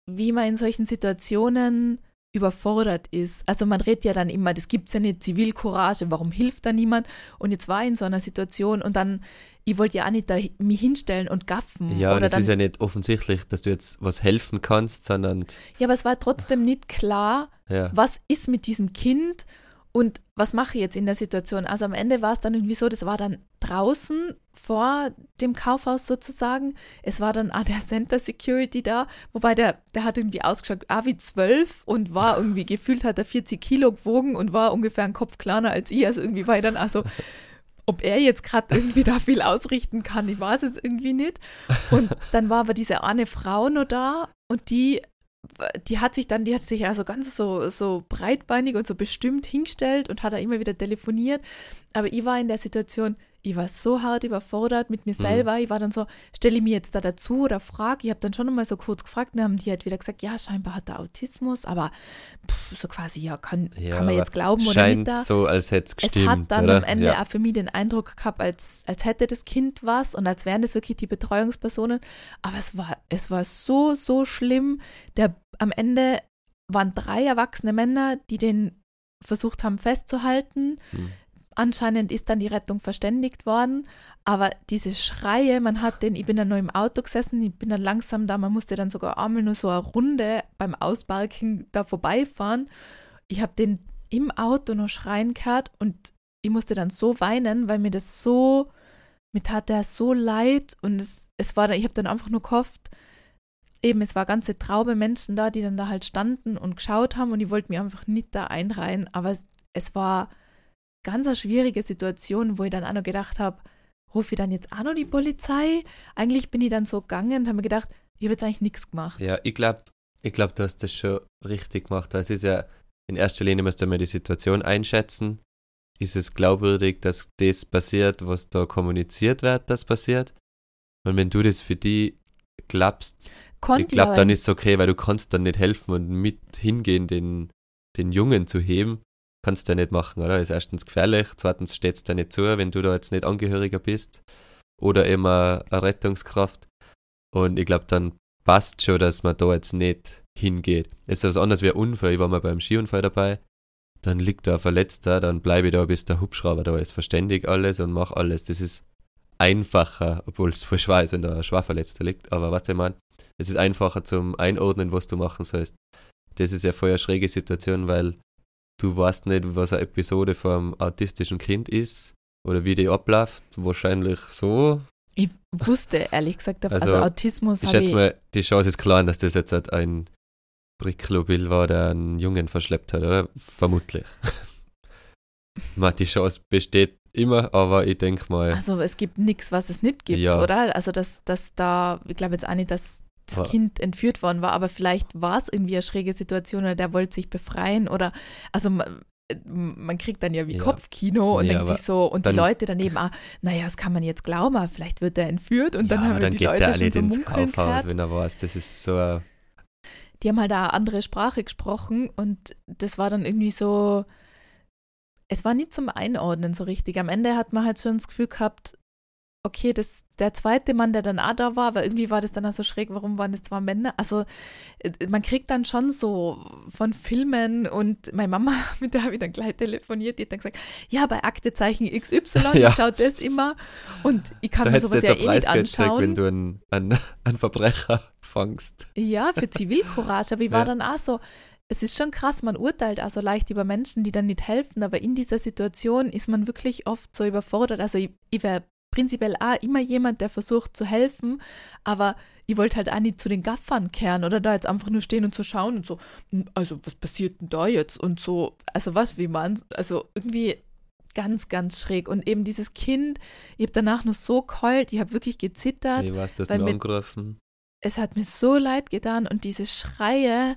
wie man in solchen Situationen überfordert ist. Also man redet ja dann immer, das gibt es ja nicht, Zivilcourage, warum hilft da niemand? Und jetzt war ich in so einer Situation und dann, ich wollte ja auch nicht da mich hinstellen und gaffen. Ja, das dann, ist ja nicht offensichtlich, dass du jetzt was helfen kannst, sondern... Ja, aber es war trotzdem nicht klar, ja. was ist mit diesem Kind und was mache ich jetzt in der Situation? Also am Ende war es dann irgendwie so, das war dann draußen vor dem Kaufhaus sozusagen. Es war dann auch der Center Security da, wobei der, der hat irgendwie ausgeschaut, ah, wie zwölf und war irgendwie gefühlt, hat er 40 Kilo gewogen und war ungefähr ein Kopf kleiner als ich. Also irgendwie war ich dann also ob er jetzt gerade irgendwie da viel ausrichten kann, ich weiß es irgendwie nicht. Und dann war aber diese eine Frau noch da und die die hat sich dann, die hat sich also ganz so, so breitbeinig und so bestimmt hingestellt und hat da immer wieder telefoniert. Aber ich war in der Situation, ich war so hart überfordert mit mir Mhm. selber. Ich war dann so, stelle ich mir jetzt da dazu oder frage. Ich habe dann schon mal so kurz gefragt, dann haben die halt wieder gesagt, ja, scheinbar hat er Autismus, aber pff, so quasi, ja, kann, Ja, kann man jetzt glauben oder nicht da. so, als hätte es Es gestimmt, hat dann oder? am Ende ja. auch für mich den Eindruck gehabt, als, als hätte das Kind was und als wären das wirklich die Betreuungspersonen. Aber es war, es war so, so schlimm. Der, am Ende waren drei erwachsene Männer, die den versucht haben festzuhalten. Hm. Anscheinend ist dann die Rettung verständigt worden, aber diese Schreie, man hat den, ich bin dann nur im Auto gesessen, ich bin dann langsam da, man musste dann sogar einmal nur so eine Runde beim Ausparken da vorbeifahren. Ich habe den im Auto noch schreien gehört und ich musste dann so weinen, weil mir das so, mir tat der so leid und es, es war, da- ich habe dann einfach nur gehofft, eben, es war ganze Traube Menschen da, die dann da halt standen und geschaut haben und ich wollte mir einfach nicht da einreihen, aber es, war ganz eine schwierige Situation, wo ich dann auch noch gedacht habe, rufe ich dann jetzt auch noch die Polizei? Eigentlich bin ich dann so gegangen und habe mir gedacht, ich habe jetzt eigentlich nichts gemacht. Ja, ich glaube, ich glaub, du hast das schon richtig gemacht. Es ist ja, in erster Linie musst du mal die Situation einschätzen. Ist es glaubwürdig, dass das passiert, was da kommuniziert wird, das passiert? Und wenn du das für die glaubst, Konnte ich glaube, dann nicht. ist es okay, weil du kannst dann nicht helfen und mit hingehen, den, den Jungen zu heben, kannst du ja nicht machen, oder? Ist erstens gefährlich, zweitens steht es dir nicht zu, wenn du da jetzt nicht Angehöriger bist oder immer eine Rettungskraft. Und ich glaube, dann passt schon, dass man da jetzt nicht hingeht. Es ist was anderes wie ein Unfall. Ich war mal beim Skiunfall dabei. Dann liegt da ein Verletzter, dann bleibe ich da, bis der Hubschrauber da ist. Verständig alles und mach alles. Das ist einfacher, obwohl es voll schwer ist, wenn da ein Schwerverletzter liegt. Aber was du meinst, es ist einfacher zum Einordnen, was du machen sollst. Das ist ja voll eine schräge Situation, weil du weißt nicht, was eine Episode vom autistischen Kind ist oder wie die abläuft. Wahrscheinlich so. Ich wusste ehrlich gesagt, also, Also, Autismus Ich schätze ich. mal, die Chance ist klein, dass das jetzt halt ein Bricklo-Bill war, der einen Jungen verschleppt hat, oder? Vermutlich. Man, die Chance besteht immer, aber ich denke mal, Also es gibt nichts, was es nicht gibt, Ja. oder? Also dass, dass da, ich glaube jetzt auch nicht, dass das Aber- Kind entführt worden war, aber vielleicht war es irgendwie eine schräge Situation oder der wollte sich befreien oder also man, man kriegt dann ja wie Ja. Kopfkino und Ja, denkt sich so, und dann- die Leute daneben, ah, naja, das kann man jetzt glauben, aber vielleicht wird er entführt und dann haben aber dann die geht Leute der schon so ins Kaufhaus, wenn er weiß. Das ist so ein die haben halt da eine andere Sprache gesprochen und das war dann irgendwie so, es war nicht zum Einordnen so richtig. Am Ende hat man halt schon das Gefühl gehabt, okay, das, der zweite Mann, der dann auch da war, aber irgendwie war das dann auch so schräg, warum waren das zwei Männer? Also äh, man kriegt dann schon so von Filmen und meine Mama, mit der habe ich dann gleich telefoniert, die hat dann gesagt, ja, bei Aktezeichen XY, Ja. ich schaue das immer und ich kann Da mir sowas ja eh nicht anschauen. wenn du einen, einen, einen Verbrecher fangst. Ja, für Zivilcourage. Aber ich war Ja. dann auch so, es ist schon krass, man urteilt also leicht über Menschen, die dann nicht helfen, aber in dieser Situation ist man wirklich oft so überfordert. Also ich, ich wäre prinzipiell auch immer jemand, der versucht zu helfen, aber ich wollte halt auch nicht zu den Gaffern kehren oder da jetzt einfach nur stehen und zu schauen und so, "Hm, also was passiert denn da jetzt und so, also was, wie man, also irgendwie ganz, ganz schräg und eben dieses Kind, ich habe danach nur so geheult, ich habe wirklich gezittert Ich weiß, das mit- angerufen. es hat mir so leid getan und diese Schreie,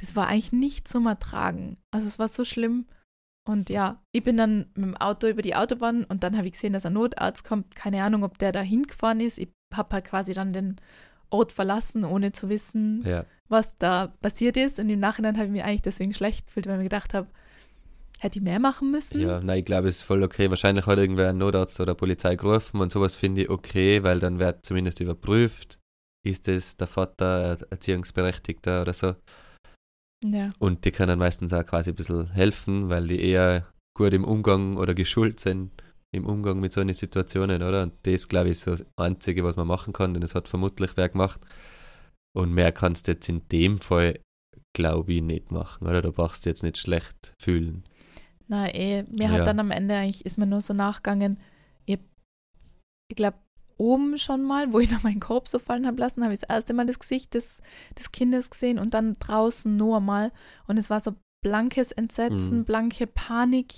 das war eigentlich nicht zum Ertragen. Also es war so schlimm. Und ja, ich bin dann mit dem Auto über die Autobahn und dann habe ich gesehen, dass ein Notarzt kommt. Keine Ahnung, ob der da hingefahren ist. Ich habe halt quasi dann den Ort verlassen, ohne zu wissen, Ja. was da passiert ist. Und im Nachhinein habe ich mich eigentlich deswegen schlecht gefühlt, weil ich mir gedacht habe, hätte ich mehr machen müssen. Ja, nein, ich glaube, es ist voll okay. Wahrscheinlich hat irgendwer einen Notarzt oder Polizei gerufen und sowas finde ich okay, weil dann wird zumindest überprüft, ist es der Vater, Erziehungsberechtigter oder so. Ja. Und die können meistens auch quasi ein bisschen helfen, weil die eher gut im Umgang oder geschult sind im Umgang mit solchen Situationen, oder? Und das, glaube ich, ist so das Einzige, was man machen kann, denn es hat vermutlich wer gemacht. Und mehr kannst du jetzt in dem Fall, glaube ich, nicht machen, oder? Da brauchst du jetzt nicht schlecht fühlen. Na eh, mir Ja. hat dann am Ende eigentlich, ist mir nur so nachgegangen, ich, ich glaube, oben schon mal, wo ich noch meinen Korb so fallen habe lassen, habe ich das erste Mal das Gesicht des, des Kindes gesehen und dann draußen nur einmal. Und es war so blankes Entsetzen, Mhm. blanke Panik.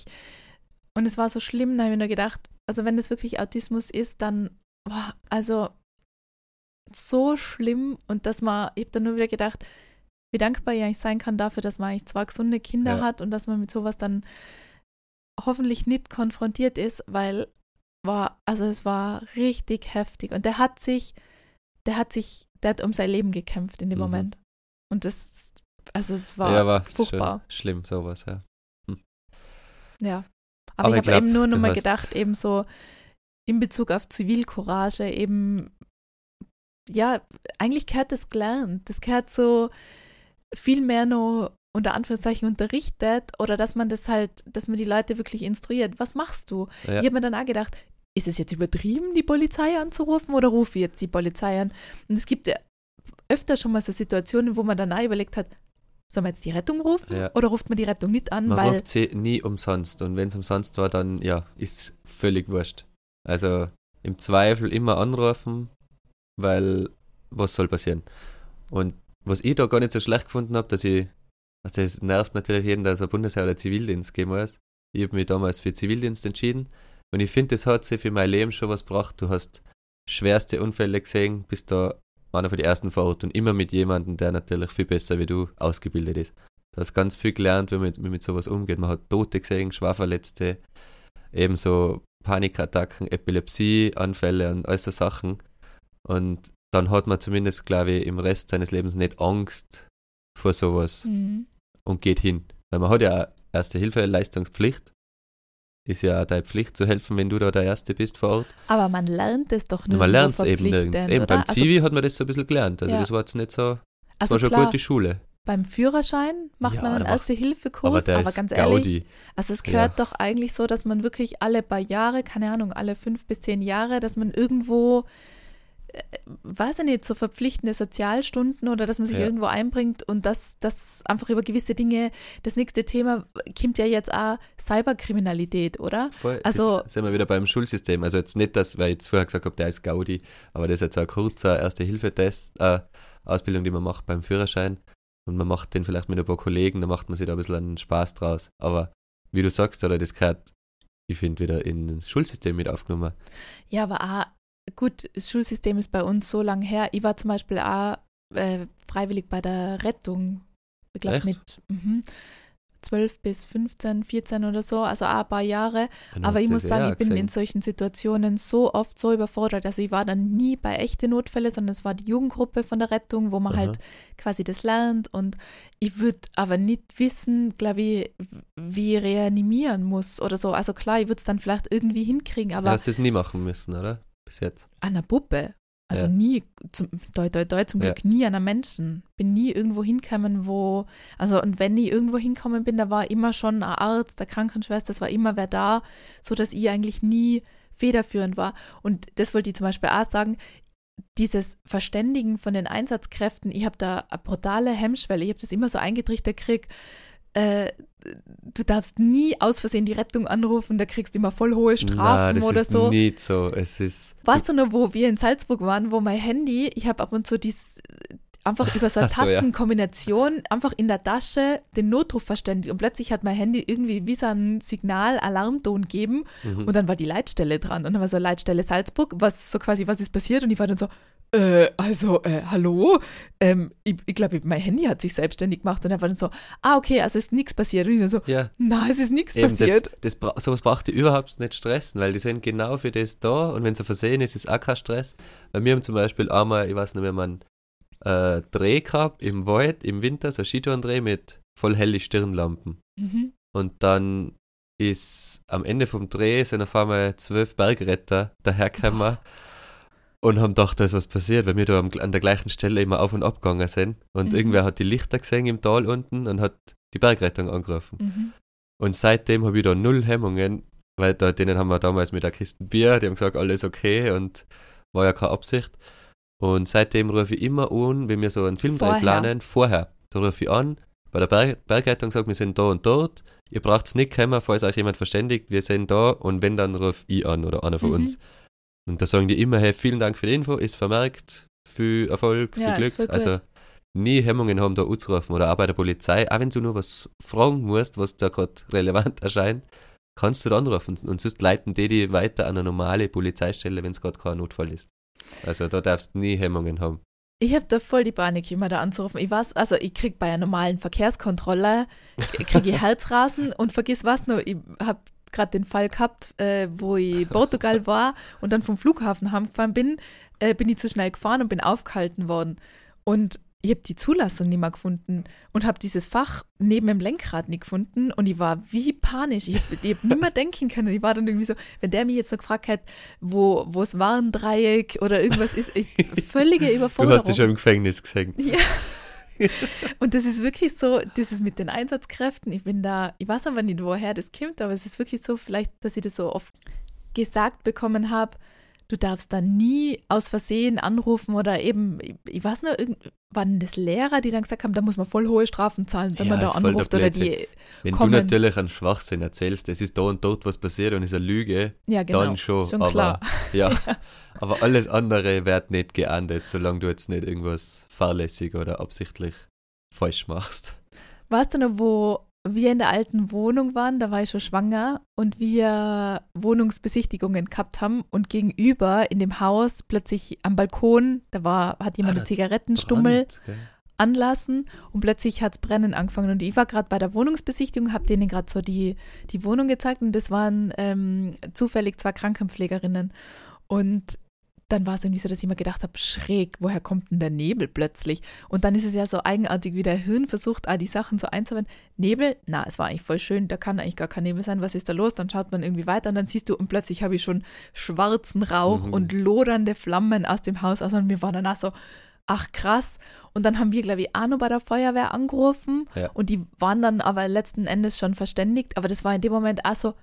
Und es war so schlimm, da habe ich nur gedacht, also wenn das wirklich Autismus ist, dann, boah, also so schlimm und dass man, ich habe dann nur wieder gedacht, wie dankbar ich eigentlich sein kann dafür, dass man eigentlich zwei gesunde Kinder Ja. hat und dass man mit sowas dann hoffentlich nicht konfrontiert ist, weil war, also es war richtig heftig. Und der hat sich, der hat sich, der hat um sein Leben gekämpft in dem Mhm. Moment. Und das, also es war, ja, war furchtbar. schlimm, sowas, ja. ja. Aber, Aber ich habe eben nur du noch mal hast- gedacht, eben so in Bezug auf Zivilcourage, eben, ja, eigentlich gehört das gelernt. Das gehört so viel mehr noch unter Anführungszeichen unterrichtet oder dass man das halt, dass man die Leute wirklich instruiert. Was machst du? ja. Ich habe mir dann auch gedacht, ist es jetzt übertrieben, die Polizei anzurufen oder rufe ich jetzt die Polizei an? Und es gibt ja öfter schon mal so Situationen, wo man dann auch überlegt hat, soll man jetzt die Rettung rufen Ja. oder ruft man die Rettung nicht an? Man weil ruft sie nie umsonst und wenn es umsonst war, dann ja, ist völlig wurscht. Also im Zweifel immer anrufen, weil was soll passieren? Und was ich da gar nicht so schlecht gefunden habe, dass ich, also das nervt natürlich jeden, der so Bundesheer oder Zivildienst gehen muss. Ich habe mich damals für Zivildienst entschieden und ich finde, das hat sich für mein Leben schon was gebracht. Du hast schwerste Unfälle gesehen, bist da einer von den ersten vor Ort und immer mit jemandem, der natürlich viel besser wie du ausgebildet ist. Du hast ganz viel gelernt, wie man, wie man mit sowas umgeht. Man hat Tote gesehen, Schwerverletzte, ebenso Panikattacken, Epilepsieanfälle und all so Sachen. Und dann hat man zumindest, glaube ich, im Rest seines Lebens nicht Angst vor sowas Mhm. und geht hin. Weil man hat ja Erste-Hilfe-Leistungspflicht. Ist ja auch deine Pflicht zu helfen, wenn du da der Erste bist vor Ort. Aber man lernt es doch nur. man lernt es eben nirgends. Eben beim also, Zivi hat man das so ein bisschen gelernt. Also Ja. das war jetzt nicht so, das also war schon klar, gut die Schule. beim Führerschein macht Ja, man einen Erste-Hilfe-Kurs, Aber aber, der ist ganz ehrlich, Gaudi. also es gehört Ja. doch eigentlich so, dass man wirklich alle paar Jahre, keine Ahnung, alle fünf bis zehn Jahre, dass man irgendwo, weiß ich nicht, so verpflichtende Sozialstunden oder dass man sich Ja. irgendwo einbringt und dass das einfach über gewisse Dinge, das nächste Thema kommt ja jetzt auch Cyberkriminalität, oder? Voll, Also- das sind wir wieder beim Schulsystem. Also jetzt nicht, dass, weil ich jetzt vorher gesagt habe, der ist Gaudi, aber das ist jetzt ein kurzer Erste-Hilfe-Test, äh, Ausbildung, die man macht beim Führerschein. Und man macht den vielleicht mit ein paar Kollegen, da macht man sich da ein bisschen einen Spaß draus. Aber wie du sagst, oder das gehört, ich finde, wieder ins Schulsystem mit aufgenommen. Ja, aber auch, gut, das Schulsystem ist bei uns so lang her. Ich war zum Beispiel auch äh, freiwillig bei der Rettung. Ich glaube mit mhm, 12 bis 15, 14 oder so, also auch ein paar Jahre. Dann Aber ich du muss sagen, ja ich bin gesehen. in solchen Situationen so oft so überfordert. Also ich war dann nie bei echten Notfällen, sondern es war die Jugendgruppe von der Rettung, wo man Aha. halt quasi das lernt. Und ich würde aber nicht wissen, glaube ich, wie ich reanimieren muss oder so. Also klar, ich würde es dann vielleicht irgendwie hinkriegen, Du aber hast das nie machen müssen, oder? Bis jetzt. an der Puppe. Also Ja. nie, zum, doi, doi, doi, zum Ja. Glück nie an einem Menschen. Bin nie irgendwo hingekommen, wo, also und wenn ich irgendwo hinkommen bin, da war immer schon ein Arzt, der Krankenschwester, es war immer wer da, so dass ich eigentlich nie federführend war. Und das wollte ich zum Beispiel auch sagen, dieses Verständigen von den Einsatzkräften, ich habe da eine brutale Hemmschwelle, ich habe das immer so eingetrichtert gekriegt, äh, du darfst nie aus Versehen die Rettung anrufen, da kriegst du immer voll hohe Strafen Nein, das oder ist so. nicht so. Es ist. Weißt du noch, wo wir in Salzburg waren, wo mein Handy, ich habe ab und zu dies einfach über so eine so, ja. Tastenkombination einfach in der Tasche den Notruf verständigt und plötzlich hat mein Handy irgendwie wie so ein Signal, Alarmton gegeben Mhm. und dann war die Leitstelle dran und dann war so Leitstelle Salzburg, was so quasi, was ist passiert und ich war dann so, äh, also, äh, hallo, ähm, ich, ich glaube, mein Handy hat sich selbstständig gemacht und er war dann so, ah, okay, also ist nichts passiert und ich so, ja, na, es ist nichts das, passiert. das, bra- sowas braucht ihr überhaupt nicht stressen, weil die sind genau für das da und wenn sie versehen ist, ist auch kein Stress. Bei mir haben zum Beispiel einmal, ich weiß nicht mehr, man äh, Dreh gehabt im Wald im Winter, so ein Skitourendreh mit voll helle Stirnlampen. Mhm. Und dann ist am Ende vom Dreh sind auf einmal zwölf Bergretter dahergekommen und haben gedacht, da ist was passiert, weil wir da an der gleichen Stelle immer auf und ab gegangen sind. Und Mhm. irgendwer hat die Lichter gesehen im Tal unten und hat die Bergrettung angerufen. Mhm. Und seitdem habe ich da null Hemmungen, weil da, denen haben wir damals mit der Kiste Bier, die haben gesagt, alles okay und war ja keine Absicht. Und seitdem rufe ich immer an, wenn wir so einen Filmdreh Vorher. planen, vorher. Da rufe ich an, bei der Berg Bergrettung sagt, wir sind da und dort, ihr braucht es nicht kommen, falls euch jemand verständigt, wir sind da und wenn, dann rufe ich an oder einer von Mhm. uns. Und da sagen die immer, hey, vielen Dank für die Info, ist vermerkt, viel Erfolg, viel Ja, Glück. gut. Also nie Hemmungen haben, da anzurufen oder auch bei der Polizei, auch wenn du nur was fragen musst, was da gerade relevant erscheint, kannst du da anrufen und sonst leiten die die weiter an eine normale Polizeistelle, wenn es gerade kein Notfall ist. Also da darfst du nie Hemmungen haben. Ich habe da voll die Panik, immer da anzurufen. Ich weiß, also ich krieg bei einer normalen Verkehrskontrolle, kriege ich Herzrasen und vergiss was noch, ich habe gerade den Fall gehabt, äh, wo ich Portugal war und dann vom Flughafen heimgefahren bin, äh, bin ich zu schnell gefahren und bin aufgehalten worden. Und ich habe die Zulassung nicht mehr gefunden und habe dieses Fach neben dem Lenkrad nicht gefunden und ich war wie panisch. Ich habe hab nicht mehr denken können. Ich war dann irgendwie so, wenn der mich jetzt so gefragt hat, wo, wo es Warndreieck oder irgendwas ist, ich, völlige Überforderung. Du hast dich schon im Gefängnis gesehen. Ja. und das ist wirklich so, das ist mit den Einsatzkräften. Ich bin da, ich weiß aber nicht, woher das kommt, aber es ist wirklich so, vielleicht, dass ich das so oft gesagt bekommen habe, du darfst da nie aus Versehen anrufen oder eben, ich weiß noch, waren das Lehrer, die dann gesagt haben, da muss man voll hohe Strafen zahlen, wenn ja, man da anruft oder die. Wenn kommen. du natürlich einen Schwachsinn erzählst, es ist da und dort was passiert und ist eine Lüge, ja, genau. dann schon. schon aber, klar. Ja, ja, aber alles andere wird nicht geahndet, solange du jetzt nicht irgendwas fahrlässig oder absichtlich falsch machst. Weißt du noch, wo wir in der alten Wohnung waren, da war ich schon schwanger und wir Wohnungsbesichtigungen gehabt haben und gegenüber in dem Haus plötzlich am Balkon, da war, hat jemand ah, eine Zigarettenstummel brennt, anlassen und plötzlich hat es brennen angefangen. Und ich war gerade bei der Wohnungsbesichtigung, habe denen gerade so die, die Wohnung gezeigt und das waren ähm, zufällig zwei Krankenpflegerinnen. Und dann war es irgendwie so, dass ich mir gedacht habe, schräg, woher kommt denn der Nebel plötzlich? Und dann ist es ja so eigenartig, wie der Hirn versucht, ah, die Sachen so einzuwenden. Nebel? Na, es war eigentlich voll schön, da kann eigentlich gar kein Nebel sein. Was ist da los? Dann schaut man irgendwie weiter und dann siehst du, und plötzlich habe ich schon schwarzen Rauch mhm. und lodernde Flammen aus dem Haus. Also und mir war dann auch so, ach krass. Und dann haben wir, glaube ich, auch noch bei der Feuerwehr angerufen ja. und die waren dann aber letzten Endes schon verständigt. Aber das war in dem Moment auch so,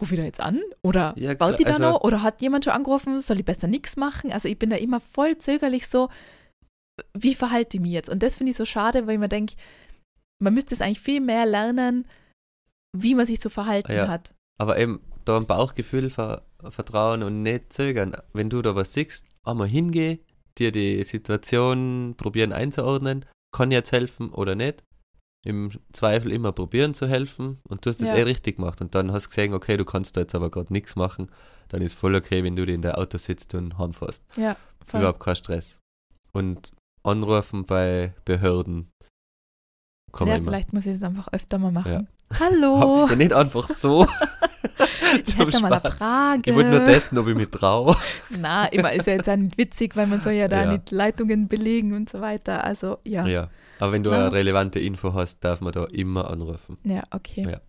ruf ich da jetzt an? Oder ja, baut die da also, noch? Oder hat jemand schon angerufen? Soll ich besser nichts machen? Also ich bin da immer voll zögerlich so, wie verhalte ich mich jetzt? Und das finde ich so schade, weil ich mir denke, man müsste es eigentlich viel mehr lernen, wie man sich zu verhalten ja, hat. Aber eben da ein Bauchgefühl ver vertrauen und nicht zögern. Wenn du da was siehst, einmal hingehen, dir die Situation probieren einzuordnen, kann jetzt helfen oder nicht im Zweifel immer probieren zu helfen und du hast das ja. eh richtig gemacht und dann hast du gesehen, okay, du kannst da jetzt aber gerade nichts machen, dann ist voll okay, wenn du in der Auto sitzt und heimfährst. Ja, voll. Überhaupt kein Stress. Und anrufen bei Behörden kann ja, vielleicht muss ich das einfach öfter mal machen. Ja. Hallo! ja, nicht einfach so. ich hätte mal eine Frage. Ich wollte nur testen, ob ich mich traue. Na, immer ist ja jetzt auch nicht witzig, weil man soll ja da ja. nicht Leitungen belegen und so weiter. Also, ja. Ja. Aber wenn du ja. eine relevante Info hast, darf man da immer anrufen. Ja, okay. Ja.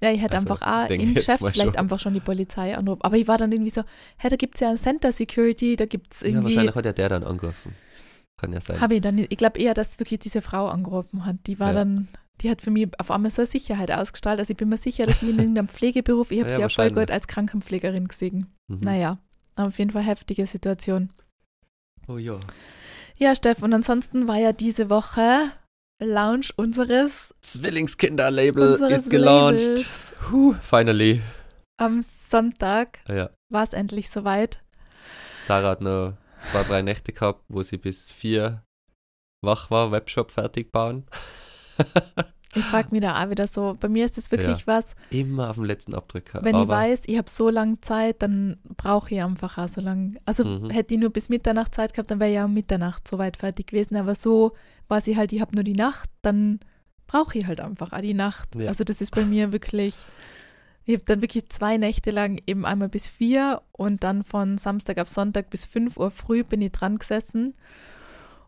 Ja, ich hätte also, einfach auch im Geschäft vielleicht schon. einfach schon die Polizei anrufen. Aber ich war dann irgendwie so, hey, da gibt es ja ein Center Security, da gibt es irgendwie. Ja, wahrscheinlich hat ja der dann angerufen. Kann ja sein. Habe ich dann Ich glaube eher, dass wirklich diese Frau angerufen hat. Die war ja. dann, die hat für mich auf einmal so eine Sicherheit ausgestrahlt. Also ich bin mir sicher, dass die in irgendeinem Pflegeberuf, ich habe ja, sie ja voll gut als Krankenpflegerin gesehen. Mhm. Naja, auf jeden Fall heftige Situation. Oh ja. Ja, Steff, und ansonsten war ja diese Woche Launch unseres Zwillingskinder-Label ist gelauncht. Huh, finally. Am Sonntag ja. war es endlich soweit. Sarah hat nur zwei, drei Nächte gehabt, wo sie bis vier wach war, Webshop fertig bauen. Ich frage mich da auch wieder so, bei mir ist das wirklich ja, was. Immer auf dem letzten Abdrücker. Wenn ich weiß, ich habe so lange Zeit, dann brauche ich einfach auch so lange. Also mhm. hätte ich nur bis Mitternacht Zeit gehabt, dann wäre ich ja um Mitternacht so weit fertig gewesen. Aber so weiß ich halt, ich habe nur die Nacht, dann brauche ich halt einfach auch die Nacht. Ja. Also das ist bei mir wirklich, ich habe dann wirklich zwei Nächte lang eben einmal bis vier und dann von Samstag auf Sonntag bis fünf Uhr früh bin ich dran gesessen.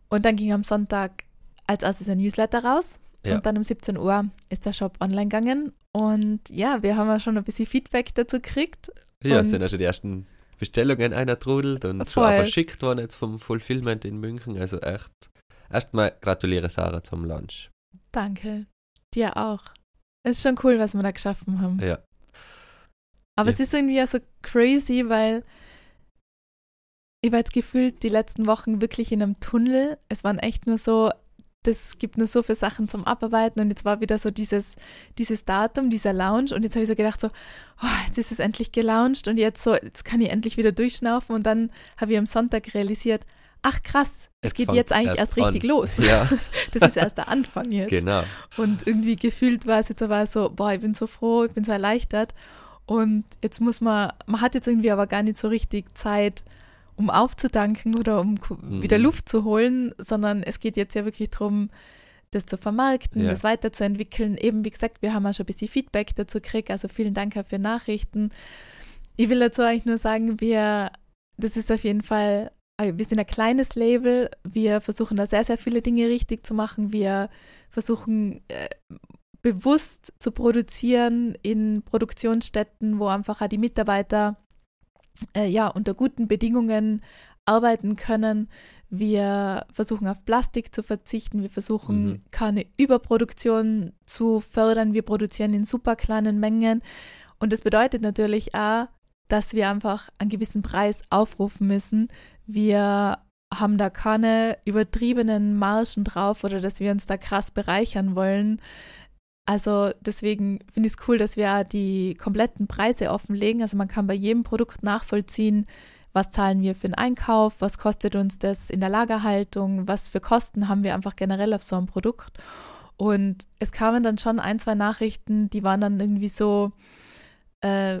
Und dann ging am Sonntag als erstes ein Newsletter raus ja. Und dann um 17 Uhr ist der Shop online gegangen. Und ja, wir haben ja schon ein bisschen Feedback dazu gekriegt. Ja, es sind also die ersten Bestellungen einer trudelt und voll. schon auch verschickt worden jetzt vom Fulfillment in München. Also echt. Erstmal gratuliere Sarah zum Launch. Danke. Dir auch. Es ist schon cool, was wir da geschaffen haben. Ja. Aber ja. es ist irgendwie auch so crazy, weil ich war jetzt gefühlt die letzten Wochen wirklich in einem Tunnel. Es waren echt nur so das gibt nur so viele Sachen zum Abarbeiten und jetzt war wieder so dieses, dieses Datum, dieser Lounge und jetzt habe ich so gedacht so, oh, jetzt ist es endlich gelauncht und jetzt so, jetzt kann ich endlich wieder durchschnaufen und dann habe ich am Sonntag realisiert, ach krass, es jetzt geht jetzt eigentlich erst, erst richtig los. Ja. das ist erst der Anfang jetzt. Genau. Und irgendwie gefühlt war es jetzt aber so, boah, ich bin so froh, ich bin so erleichtert und jetzt muss man, man hat jetzt irgendwie aber gar nicht so richtig Zeit, um aufzudanken oder um mhm. wieder Luft zu holen, sondern es geht jetzt ja wirklich darum, das zu vermarkten, ja. das weiterzuentwickeln. Eben, wie gesagt, wir haben auch schon ein bisschen Feedback dazu gekriegt, also vielen Dank für Nachrichten. Ich will dazu eigentlich nur sagen, wir, das ist auf jeden Fall, äh, wir sind ein kleines Label, wir versuchen da sehr, sehr viele Dinge richtig zu machen. Wir versuchen äh, bewusst zu produzieren in Produktionsstätten, wo einfach auch die Mitarbeiter äh, ja unter guten Bedingungen arbeiten können. Wir versuchen auf Plastik zu verzichten. Wir versuchen mhm. keine Überproduktion zu fördern. Wir produzieren in super kleinen Mengen. Und das bedeutet natürlich auch, dass wir einfach einen gewissen Preis aufrufen müssen. Wir haben da keine übertriebenen Margen drauf oder dass wir uns da krass bereichern wollen. Also deswegen finde ich es cool, dass wir die kompletten Preise offenlegen. Also man kann bei jedem Produkt nachvollziehen, was zahlen wir für den Einkauf, was kostet uns das in der Lagerhaltung, was für Kosten haben wir einfach generell auf so einem Produkt. Und es kamen dann schon ein, zwei Nachrichten, die waren dann irgendwie so, äh,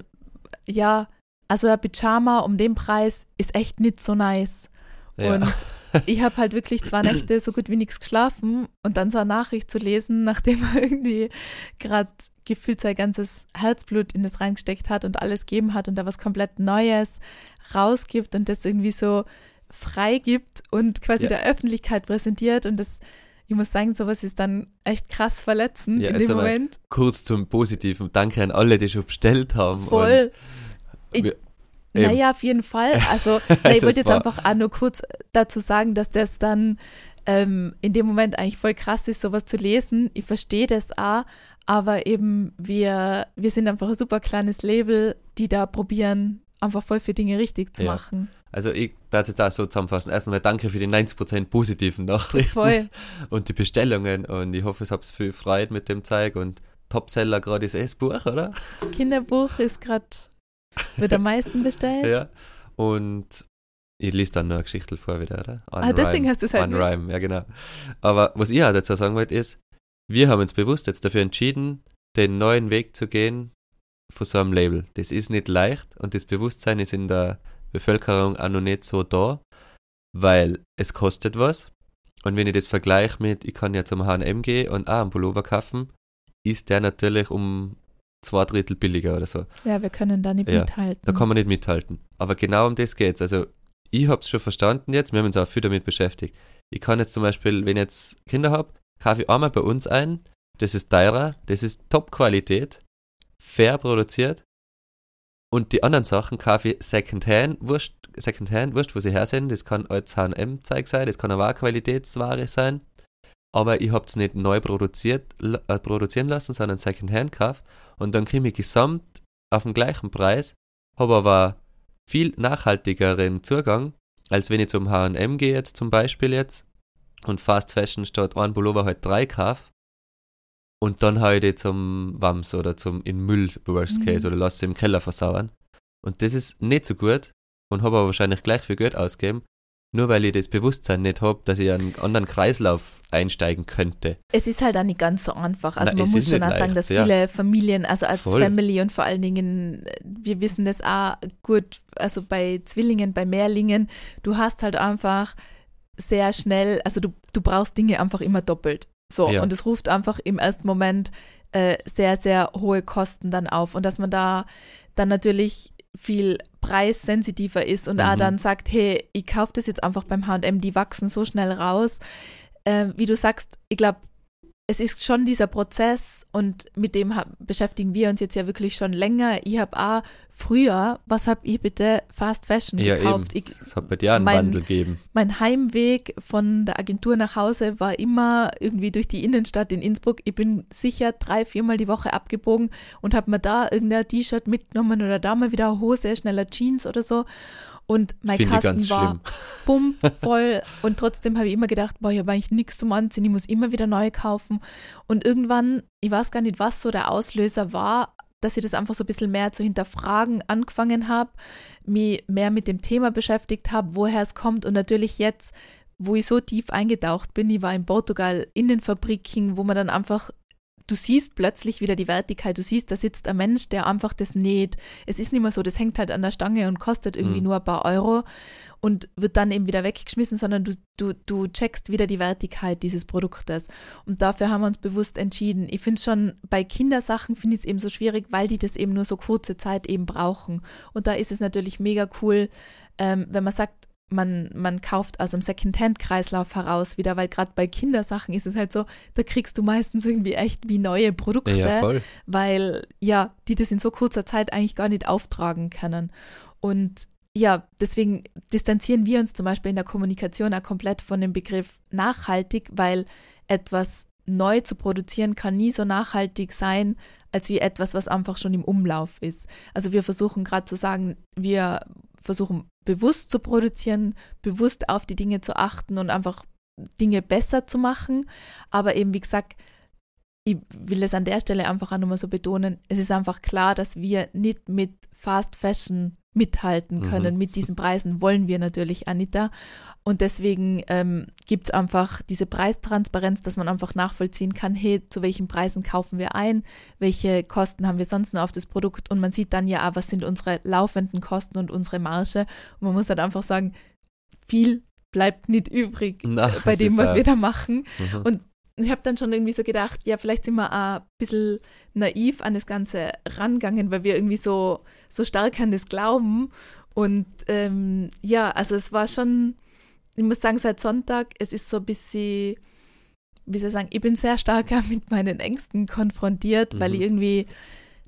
ja, also der Pyjama um den Preis ist echt nicht so nice. Ja. Und ich habe halt wirklich zwei Nächte so gut wie nichts geschlafen und dann so eine Nachricht zu lesen, nachdem er irgendwie gerade gefühlt sein ganzes Herzblut in das reingesteckt hat und alles gegeben hat und da was komplett Neues rausgibt und das irgendwie so freigibt und quasi ja. der Öffentlichkeit präsentiert und das ich muss sagen, sowas ist dann echt krass verletzend ja, in dem Moment. Kurz zum Positiven. Danke an alle, die schon bestellt haben. Voll. Ich, naja, auf jeden Fall. Also, na, ich wollte jetzt einfach auch nur kurz dazu sagen, dass das dann ähm, in dem Moment eigentlich voll krass ist, sowas zu lesen. Ich verstehe das auch, aber eben wir, wir sind einfach ein super kleines Label, die da probieren, einfach voll für Dinge richtig zu ja. machen. Also ich werde es jetzt auch so zusammenfassen. Erstmal danke für die 90% positiven Nachrichten voll. und die Bestellungen und ich hoffe, es habt viel Freude mit dem Zeug und Topseller gerade ist eh das Buch, oder? Das Kinderbuch ist gerade, wird am meisten bestellt. ja, und ich lese dann noch eine Geschichte vor wieder, oder? Ah, deswegen hast du es halt On Rhyme, ja genau. Aber was ich auch dazu sagen wollte ist, wir haben uns bewusst jetzt dafür entschieden, den neuen Weg zu gehen von so einem Label. Das ist nicht leicht und das Bewusstsein ist in der Bevölkerung auch noch nicht so da, weil es kostet was. Und wenn ich das vergleiche mit, ich kann ja zum H&M gehen und auch einen Pullover kaufen, ist der natürlich um zwei Drittel billiger oder so. Ja, wir können da nicht ja, mithalten. Da kann man nicht mithalten. Aber genau um das geht es. Also ich habe es schon verstanden jetzt, wir haben uns auch viel damit beschäftigt. Ich kann jetzt zum Beispiel, wenn ich jetzt Kinder habe, kaufe ich einmal bei uns ein, das ist teurer, das ist Top-Qualität, fair produziert und die anderen Sachen kaufe ich Secondhand, wurscht, Secondhand, wurscht, wo sie her sind. Das kann als H&M-Zeug sein, das kann aber auch Qualitätsware sein. Aber ich habe es nicht neu produziert, äh, produzieren lassen, sondern Secondhand gekauft. Und dann kriege ich gesamt auf dem gleichen Preis, habe aber viel nachhaltigeren Zugang, als wenn ich zum H&M gehe jetzt zum Beispiel jetzt und Fast Fashion statt ein Pullover halt drei kaufe und dann haue ich die zum Wams oder zum in Müll, Worst Case, mhm. oder lasse sie im Keller versauern. Und das ist nicht so gut und habe aber wahrscheinlich gleich viel Geld ausgegeben, nur weil ich das Bewusstsein nicht habe, dass ich einen anderen Kreislauf einsteigen könnte. Es ist halt auch nicht ganz so einfach. Also Nein, man muss schon auch leicht, sagen, dass ja. viele Familien, also als Voll. Family und vor allen Dingen, wir wissen das auch gut, also bei Zwillingen, bei Mehrlingen, du hast halt einfach sehr schnell, also du, du brauchst Dinge einfach immer doppelt. So, ja. und es ruft einfach im ersten Moment äh, sehr, sehr hohe Kosten dann auf. Und dass man da dann natürlich viel preissensitiver ist und mhm. auch dann sagt, hey, ich kaufe das jetzt einfach beim HM, die wachsen so schnell raus. Äh, wie du sagst, ich glaube, es ist schon dieser Prozess und mit dem beschäftigen wir uns jetzt ja wirklich schon länger. Ich habe auch früher, was habe ich bitte Fast Fashion ja, gekauft? Eben. Es hat bei dir einen mein, Wandel gegeben. Mein Heimweg von der Agentur nach Hause war immer irgendwie durch die Innenstadt in Innsbruck. Ich bin sicher drei, viermal die Woche abgebogen und habe mir da irgendein T-Shirt mitgenommen oder da mal wieder Hose, schneller Jeans oder so. Und mein Find Kasten war pumpvoll und trotzdem habe ich immer gedacht, boah, ich habe eigentlich nichts zum Anziehen, ich muss immer wieder neu kaufen. Und irgendwann, ich weiß gar nicht, was so der Auslöser war, dass ich das einfach so ein bisschen mehr zu hinterfragen angefangen habe, mich mehr mit dem Thema beschäftigt habe, woher es kommt und natürlich jetzt, wo ich so tief eingetaucht bin, ich war in Portugal in den Fabriken, wo man dann einfach du siehst plötzlich wieder die Wertigkeit. Du siehst, da sitzt ein Mensch, der einfach das näht. Es ist nicht mehr so, das hängt halt an der Stange und kostet irgendwie mhm. nur ein paar Euro und wird dann eben wieder weggeschmissen, sondern du, du, du checkst wieder die Wertigkeit dieses Produktes. Und dafür haben wir uns bewusst entschieden. Ich finde schon, bei Kindersachen finde ich es eben so schwierig, weil die das eben nur so kurze Zeit eben brauchen. Und da ist es natürlich mega cool, ähm, wenn man sagt, man, man kauft aus dem Second-Hand-Kreislauf heraus wieder, weil gerade bei Kindersachen ist es halt so, da kriegst du meistens irgendwie echt wie neue Produkte, ja, weil ja, die das in so kurzer Zeit eigentlich gar nicht auftragen können. Und ja, deswegen distanzieren wir uns zum Beispiel in der Kommunikation auch komplett von dem Begriff nachhaltig, weil etwas neu zu produzieren kann nie so nachhaltig sein, als wie etwas, was einfach schon im Umlauf ist. Also wir versuchen gerade zu sagen, wir versuchen bewusst zu produzieren, bewusst auf die Dinge zu achten und einfach Dinge besser zu machen. Aber eben, wie gesagt, ich will es an der Stelle einfach auch nochmal so betonen, es ist einfach klar, dass wir nicht mit Fast Fashion mithalten mhm. können. Mhm. Mit diesen Preisen wollen wir natürlich, Anita. Und deswegen ähm, gibt es einfach diese Preistransparenz, dass man einfach nachvollziehen kann, hey, zu welchen Preisen kaufen wir ein, welche Kosten haben wir sonst noch auf das Produkt und man sieht dann ja, was sind unsere laufenden Kosten und unsere Marge. Und man muss halt einfach sagen, viel bleibt nicht übrig Na, bei dem, was wir da machen. Mhm. Und ich habe dann schon irgendwie so gedacht, ja, vielleicht sind wir auch ein bisschen naiv an das Ganze rangegangen, weil wir irgendwie so, so stark an das glauben. Und ähm, ja, also es war schon, ich muss sagen, seit Sonntag, es ist so ein bisschen, wie soll ich sagen, ich bin sehr stark mit meinen Ängsten konfrontiert, mhm. weil irgendwie,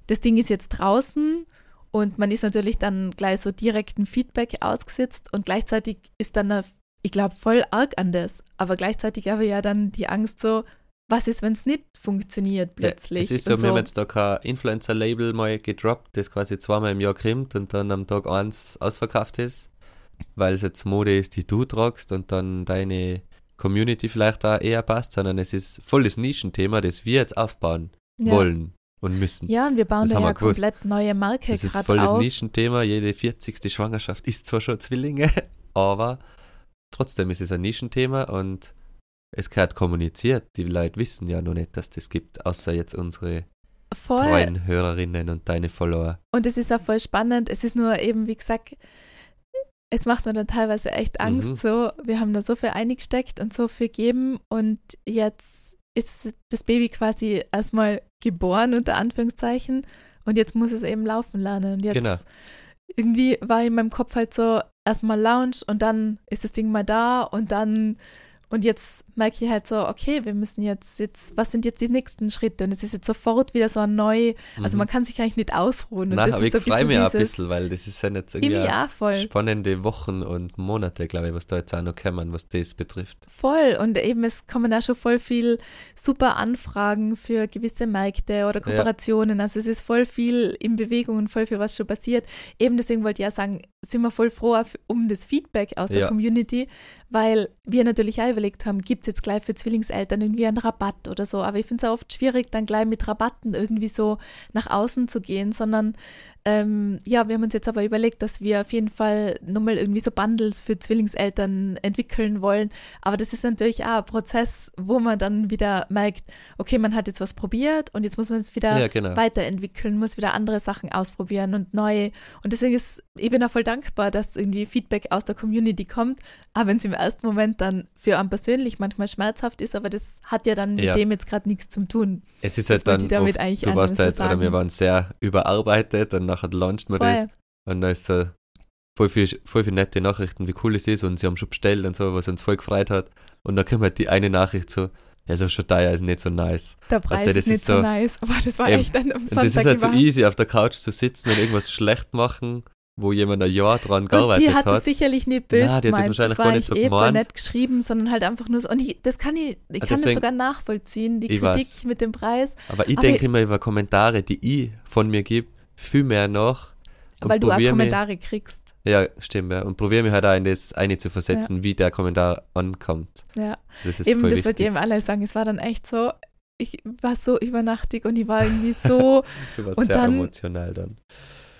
das Ding ist jetzt draußen und man ist natürlich dann gleich so direkten Feedback ausgesetzt und gleichzeitig ist dann ich glaube, voll arg an das. Aber gleichzeitig habe ich ja dann die Angst so, was ist, wenn es nicht funktioniert plötzlich? Ja, es ist so, so, wir haben jetzt da kein Influencer-Label mal gedroppt, das quasi zweimal im Jahr kommt und dann am Tag eins ausverkauft ist, weil es jetzt Mode ist, die du tragst und dann deine Community vielleicht da eher passt, sondern es ist volles Nischenthema, das wir jetzt aufbauen ja. wollen und müssen. Ja, und wir bauen da ja komplett neue Marke Das ist voll das Nischenthema. Jede 40. Schwangerschaft ist zwar schon Zwillinge, aber trotzdem ist es ein Nischenthema und es gehört kommuniziert. Die Leute wissen ja noch nicht, dass das gibt, außer jetzt unsere voll. treuen Hörerinnen und deine Follower. Und es ist auch voll spannend. Es ist nur eben, wie gesagt, es macht mir dann teilweise echt Angst. Mhm. So, wir haben da so viel eingesteckt und so viel gegeben und jetzt ist das Baby quasi erstmal geboren, unter Anführungszeichen, und jetzt muss es eben laufen lernen. Und jetzt genau. irgendwie war in meinem Kopf halt so, erstmal Lounge und dann ist das Ding mal da und dann und jetzt merke ich halt so, okay, wir müssen jetzt, jetzt, was sind jetzt die nächsten Schritte? Und es ist jetzt sofort wieder so ein neu, also mhm. man kann sich eigentlich nicht ausruhen. Nein, aber ich so freue mich auch ein bisschen, weil das ist ja jetzt irgendwie spannende Wochen und Monate, glaube ich, was da jetzt auch noch kommen, was das betrifft. Voll. Und eben, es kommen da schon voll viel super Anfragen für gewisse Märkte oder Kooperationen. Ja. Also es ist voll viel in Bewegung und voll viel, was schon passiert. Eben deswegen wollte ich ja sagen, sind wir voll froh um das Feedback aus der ja. Community, weil wir natürlich auch überlegt haben, gibt es jetzt gleich für Zwillingseltern irgendwie einen Rabatt oder so. Aber ich finde es auch oft schwierig, dann gleich mit Rabatten irgendwie so nach außen zu gehen, sondern ähm, ja, wir haben uns jetzt aber überlegt, dass wir auf jeden Fall nochmal irgendwie so Bundles für Zwillingseltern entwickeln wollen. Aber das ist natürlich auch ein Prozess, wo man dann wieder merkt, okay, man hat jetzt was probiert und jetzt muss man es wieder ja, genau. weiterentwickeln, muss wieder andere Sachen ausprobieren und neu. Und deswegen ist, ich bin auch voll dankbar, dass irgendwie Feedback aus der Community kommt, auch wenn es im ersten Moment dann für einen persönlich manchmal schmerzhaft ist, aber das hat ja dann mit ja. dem jetzt gerade nichts zu tun. Es ist halt dann, oft, du warst halt, oder wir waren sehr überarbeitet und nachher launcht man Voll. das und da ist so voll viel, voll viel nette Nachrichten, wie cool es ist und sie haben schon bestellt und so, was uns voll gefreut hat. Und dann kommt halt die eine Nachricht so, ja, so schon teuer ist nicht so nice. Der Preis du, ist nicht ist so, nice, aber das war ähm, echt dann am Sonntag Das ist halt so easy, auf der Couch zu sitzen und irgendwas schlecht machen, wo jemand ein Jahr dran gearbeitet hat. Die hat es sicherlich nicht böse Nein, die gemeint, das, das war gar nicht so eh voll nett geschrieben, sondern halt einfach nur so, und ich, das kann ich, ich kann deswegen, das sogar nachvollziehen, die Kritik weiß. mit dem Preis. Aber ich denke immer über Kommentare, die ich von mir gebe, viel mehr noch. Weil du auch Kommentare mich, kriegst. Ja, stimmt, ja. Und probiere mich halt auch in das eine zu versetzen, ja. wie der Kommentar ankommt. Ja, das ist eben, das wollte ich eben alle sagen. Es war dann echt so, ich war so übernachtig und ich war irgendwie so. du warst und sehr dann, emotional dann.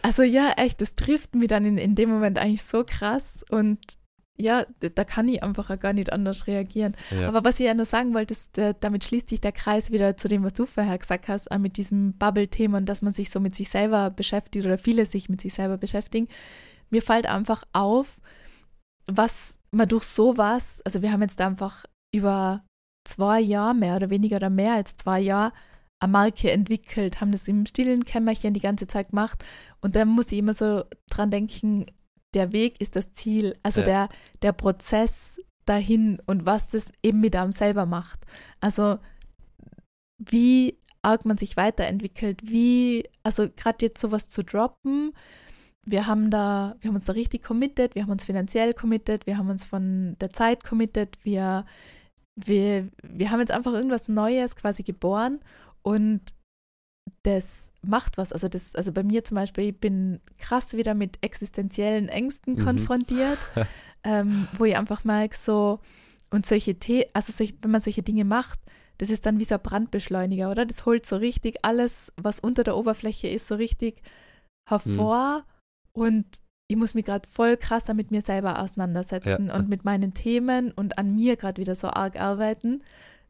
Also ja, echt, das trifft mich dann in, in dem Moment eigentlich so krass und ja, da kann ich einfach auch gar nicht anders reagieren. Ja. Aber was ich ja nur sagen wollte, ist, äh, damit schließt sich der Kreis wieder zu dem, was du vorher gesagt hast, auch mit diesem Bubble-Thema und dass man sich so mit sich selber beschäftigt oder viele sich mit sich selber beschäftigen. Mir fällt einfach auf, was man durch sowas, also wir haben jetzt einfach über zwei Jahre mehr oder weniger oder mehr als zwei Jahre eine Marke entwickelt, haben das im stillen Kämmerchen die ganze Zeit gemacht und da muss ich immer so dran denken, der Weg ist das Ziel, also Ja. der, der Prozess dahin und was das eben mit einem selber macht. Also wie arg man sich weiterentwickelt, wie, also gerade jetzt sowas zu droppen, wir haben da, wir haben uns da richtig committed, wir haben uns finanziell committed, wir haben uns von der Zeit committed, wir, wir, wir haben jetzt einfach irgendwas Neues quasi geboren und das macht was. Also das, also bei mir zum Beispiel, ich bin krass wieder mit existenziellen Ängsten Mhm. konfrontiert, ähm, wo ich einfach merke, so, und solche The also solch, wenn man solche Dinge macht, das ist dann wie so ein Brandbeschleuniger, oder? Das holt so richtig alles, was unter der Oberfläche ist, so richtig hervor. Und ich muss mich gerade voll krasser mit mir selber auseinandersetzen Ja. und mit meinen Themen und an mir gerade wieder so arg arbeiten,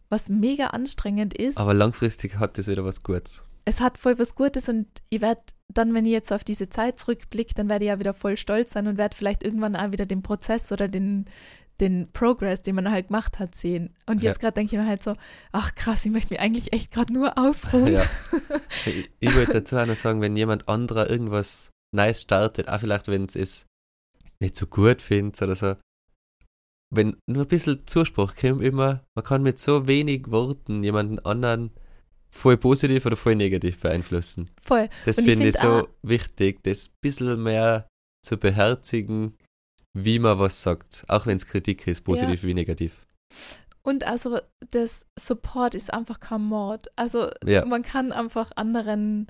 was mega anstrengend ist. Aber langfristig hat das wieder was Gutes. Es hat voll was Gutes und ich werde dann, wenn ich jetzt auf diese Zeit zurückblicke, dann werde ich ja wieder voll stolz sein und werde vielleicht irgendwann auch wieder den Prozess oder den, den Progress, den man halt gemacht hat, sehen. Und Ja. jetzt gerade denke ich mir halt so, ach krass, ich möchte mich eigentlich echt gerade nur ausruhen. Ja. Ich, ich würde dazu auch noch sagen, wenn jemand anderer irgendwas nice startet, auch vielleicht, wenn es es nicht so gut findet oder so, wenn nur ein bisschen Zuspruch kommt, immer, man kann mit so wenig Worten jemanden anderen voll positiv oder voll negativ beeinflussen. Voll. Das ich finde ich, find so wichtig, das ein bisschen mehr zu beherzigen, wie man was sagt, auch wenn es Kritik ist, positiv wie negativ. Und also das Support ist einfach kein Mord. Also Ja. man kann einfach anderen,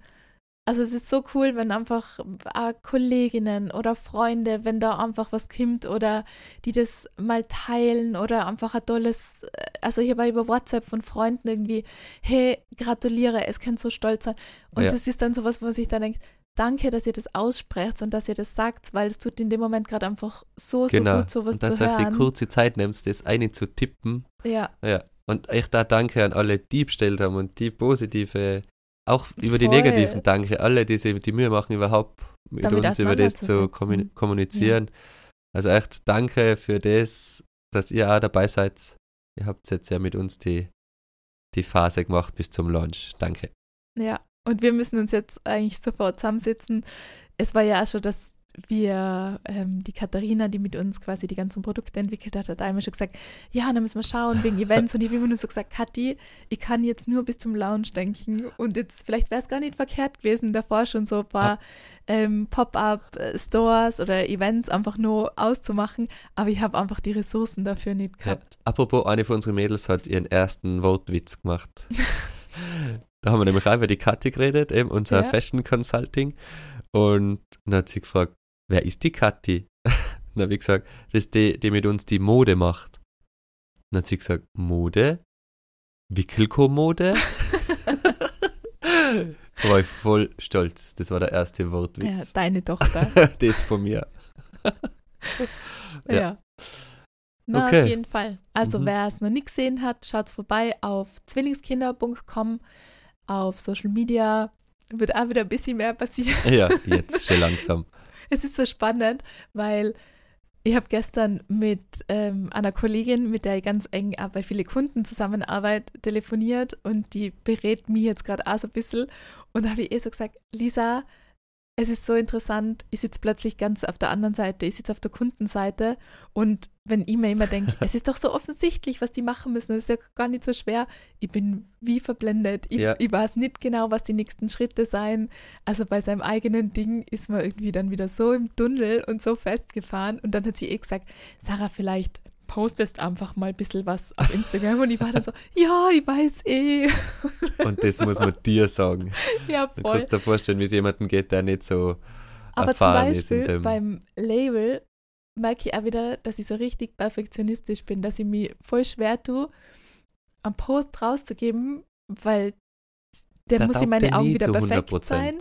also es ist so cool, wenn einfach äh, Kolleginnen oder Freunde, wenn da einfach was kommt oder die das mal teilen oder einfach ein tolles, äh, also ich habe über WhatsApp von Freunden irgendwie, hey, gratuliere, es kann so stolz sein. Und Ja. das ist dann sowas, wo man sich dann denkt, danke, dass ihr das aussprecht und dass ihr das sagt, weil es tut in dem Moment gerade einfach so, Genau. so gut, sowas Und dass zu du auch die hören. kurze Zeit nimmst, das eine zu tippen Ja, Ja, und echt da danke an alle, die bestellt haben und die positive, auch über die Voll. negativen Danke, alle, die sich die Mühe machen, überhaupt mit Damit uns über das zu kommunizieren. Also echt danke für das, dass ihr auch dabei seid. Ihr habt jetzt ja mit uns die, die Phase gemacht bis zum Launch. Danke. Ja, und wir müssen uns jetzt eigentlich sofort zusammensitzen. Es war ja auch schon, dass wir, ähm, die Katharina, die mit uns quasi die ganzen Produkte entwickelt hat, hat einmal schon gesagt, ja, dann müssen wir schauen wegen Events. und ich habe immer nur so gesagt, Kathi, ich kann jetzt nur bis zum Lounge denken. Und jetzt, vielleicht wäre es gar nicht verkehrt gewesen, davor schon so ein paar ähm, Pop-up-Stores oder Events einfach nur auszumachen. Aber ich habe einfach die Ressourcen dafür nicht Ja. gehabt. Apropos, eine von unseren Mädels hat ihren ersten Wortwitz gemacht. da haben wir nämlich auch über die Kathi geredet, eben unser Ja. Fashion Consulting. Und dann hat sie gefragt, wer ist die Kathi? dann habe ich gesagt, das ist die, die mit uns die Mode macht. Dann hat sie gesagt, Mode? Wickelkommode? da war ich voll stolz. Das war der erste Ja, Wortwitz. deine Tochter. das von mir. Ja. Ja. Na, Okay. auf jeden Fall. Also, Mhm. wer es noch nicht gesehen hat, schaut vorbei auf zwillingskinder.com, auf Social Media. Wird auch wieder ein bisschen mehr passieren. Ja, jetzt schon langsam. Es ist so spannend, weil ich habe gestern mit ähm, einer Kollegin, mit der ich ganz eng auch bei viele Kunden zusammenarbeite, telefoniert und die berät mich jetzt gerade auch so ein bisschen. Und da habe ich eh so gesagt, Lisa, es ist so interessant, ich sitze plötzlich ganz auf der anderen Seite, ich sitze auf der Kundenseite und wenn ich mir immer denke, es ist doch so offensichtlich, was die machen müssen, das ist ja gar nicht so schwer, ich bin wie verblendet, ich, Ja. ich weiß nicht genau, was die nächsten Schritte sein. Also bei seinem eigenen Ding ist man irgendwie dann wieder so im Tunnel und so festgefahren und dann hat sie eh gesagt, Sarah, vielleicht postest einfach mal ein bisschen was auf Instagram und ich war dann so, ja, ich weiß eh. Und das So. muss man dir sagen. Ja, Du voll. kannst dir vorstellen, wie es jemandem geht, der nicht so Aber zum erfahren ist in Beispiel beim Label merke ich auch wieder, dass ich so richtig perfektionistisch bin, dass ich mir voll schwer tue, einen Post rauszugeben, weil der Da muss in meine Augen wieder perfekt 100%. sein.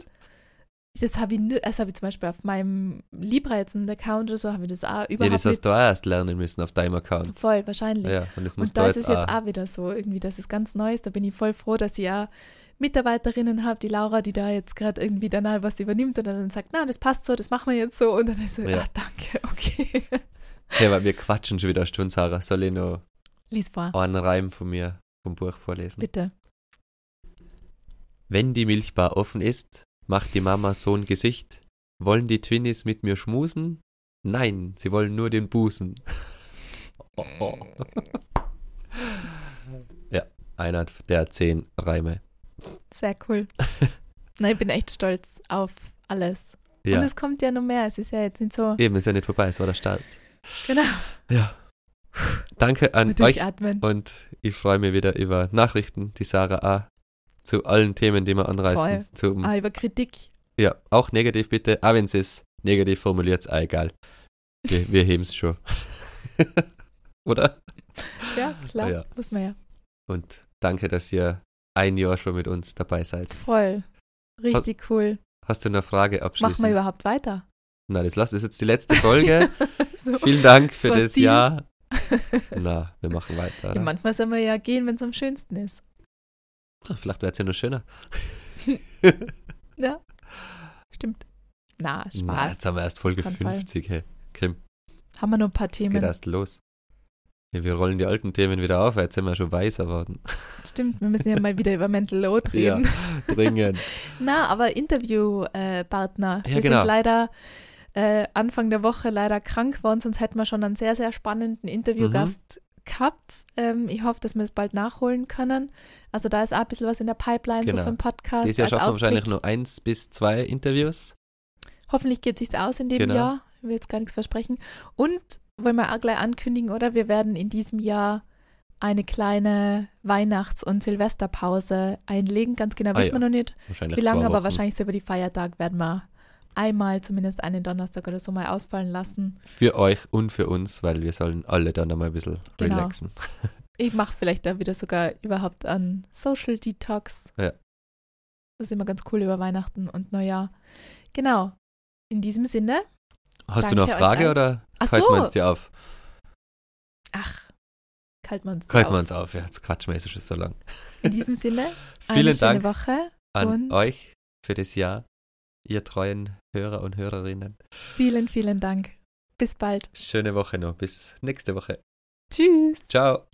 Das habe ich, das habe ich zum Beispiel auf meinem Liebreizen-Account oder so, habe ich das auch überhaupt Ja, das hast du auch erst lernen müssen auf deinem Account. voll, wahrscheinlich. Ja, und das Und da ist jetzt es jetzt auch. auch wieder so, irgendwie, dass es ganz neu ist. Da bin ich voll froh, dass ich ja Mitarbeiterinnen habe, die Laura, die da jetzt gerade irgendwie dann all was übernimmt und dann sagt, na, das passt so, das machen wir jetzt so. Und dann ist so, Ja. ah, danke, okay. Ja, weil wir quatschen schon wieder eine Stunde, Sarah. Soll ich noch Lies vor, einen Reim von mir vom Buch vorlesen? bitte. Wenn die Milchbar offen ist, macht die Mama so ein Gesicht. Wollen die Twinnies mit mir schmusen? Nein, sie wollen nur den Busen. Oh, oh. ja, einer der zehn Reime. Sehr cool. Na, ich bin echt stolz auf alles. Ja, Und es kommt ja noch mehr. Es ist ja jetzt nicht so, eben, ist ja nicht vorbei, es war der Start. genau, Ja. Danke an euch und ich freue mich wieder über Nachrichten, die Sarah auch zu allen Themen, die wir anreißen. Voll. Zum, Ah, über Kritik. Ja, auch negativ bitte, auch wenn es negativ formuliert, ist auch egal. Wir, wir heben es schon. Oder? Ja, klar, Ja. muss man ja. Und danke, dass ihr ein Jahr schon mit uns dabei seid. Voll. Richtig cool. Hast du eine Frage abschließend? Machen wir überhaupt weiter? Na, das das ist jetzt die letzte Folge. so. Vielen Dank für das Ziel. Jahr. Na, wir machen weiter. Ja, manchmal soll man ja gehen, wenn es am schönsten ist. Ah, Vielleicht wird es ja noch schöner. Ja. Stimmt. Na, Na, Spaß. jetzt haben wir erst Folge Fall. 50. Hey. Kim, Haben wir noch ein paar es geht Themen. erst los. Ja, wir rollen die alten Themen wieder auf, jetzt sind wir schon weißer worden. Stimmt, wir müssen ja mal wieder über Mental Load Ja. reden. Dringend. Na, aber Interviewpartner. Äh. Ja, wir genau. sind leider äh, Anfang der Woche leider krank geworden, sonst hätten wir schon einen sehr, sehr spannenden Interviewgast gehabt. Ähm, ich hoffe, dass wir das bald nachholen können. Also da ist auch ein bisschen was in der Pipeline so Genau. für den Podcast. Dieses Jahr schaffen wir wahrscheinlich Ausblick. nur eins bis zwei Interviews. Hoffentlich geht es sich aus in dem Genau. Jahr. Ich will jetzt gar nichts versprechen. Und wollen wir auch gleich ankündigen, oder? Wir werden in diesem Jahr eine kleine Weihnachts- und Silvesterpause einlegen. Ganz genau Ah, wissen ja. wir noch nicht. Wie lange, aber wahrscheinlich so über die Feiertage werden wir einmal zumindest einen Donnerstag oder so mal ausfallen lassen. Für euch und für uns, weil wir sollen alle dann einmal ein bisschen Genau. relaxen. Ich mache vielleicht da wieder sogar überhaupt an Social Detox. Ja. Das ist immer ganz cool über Weihnachten und Neujahr. Genau. In diesem Sinne. Hast du noch eine Frage oder Ach wir so. uns die auf? Ach, kalt man Halten auf. wir uns auf, ja, jetzt quatschen wir jetzt schon so lang. In diesem Sinne, eine Vielen schöne Dank Woche. an euch für das Jahr, ihr treuen Hörer und Hörerinnen. Vielen, vielen Dank. Bis bald. Schöne Woche noch, bis nächste Woche. Tschüss. Ciao.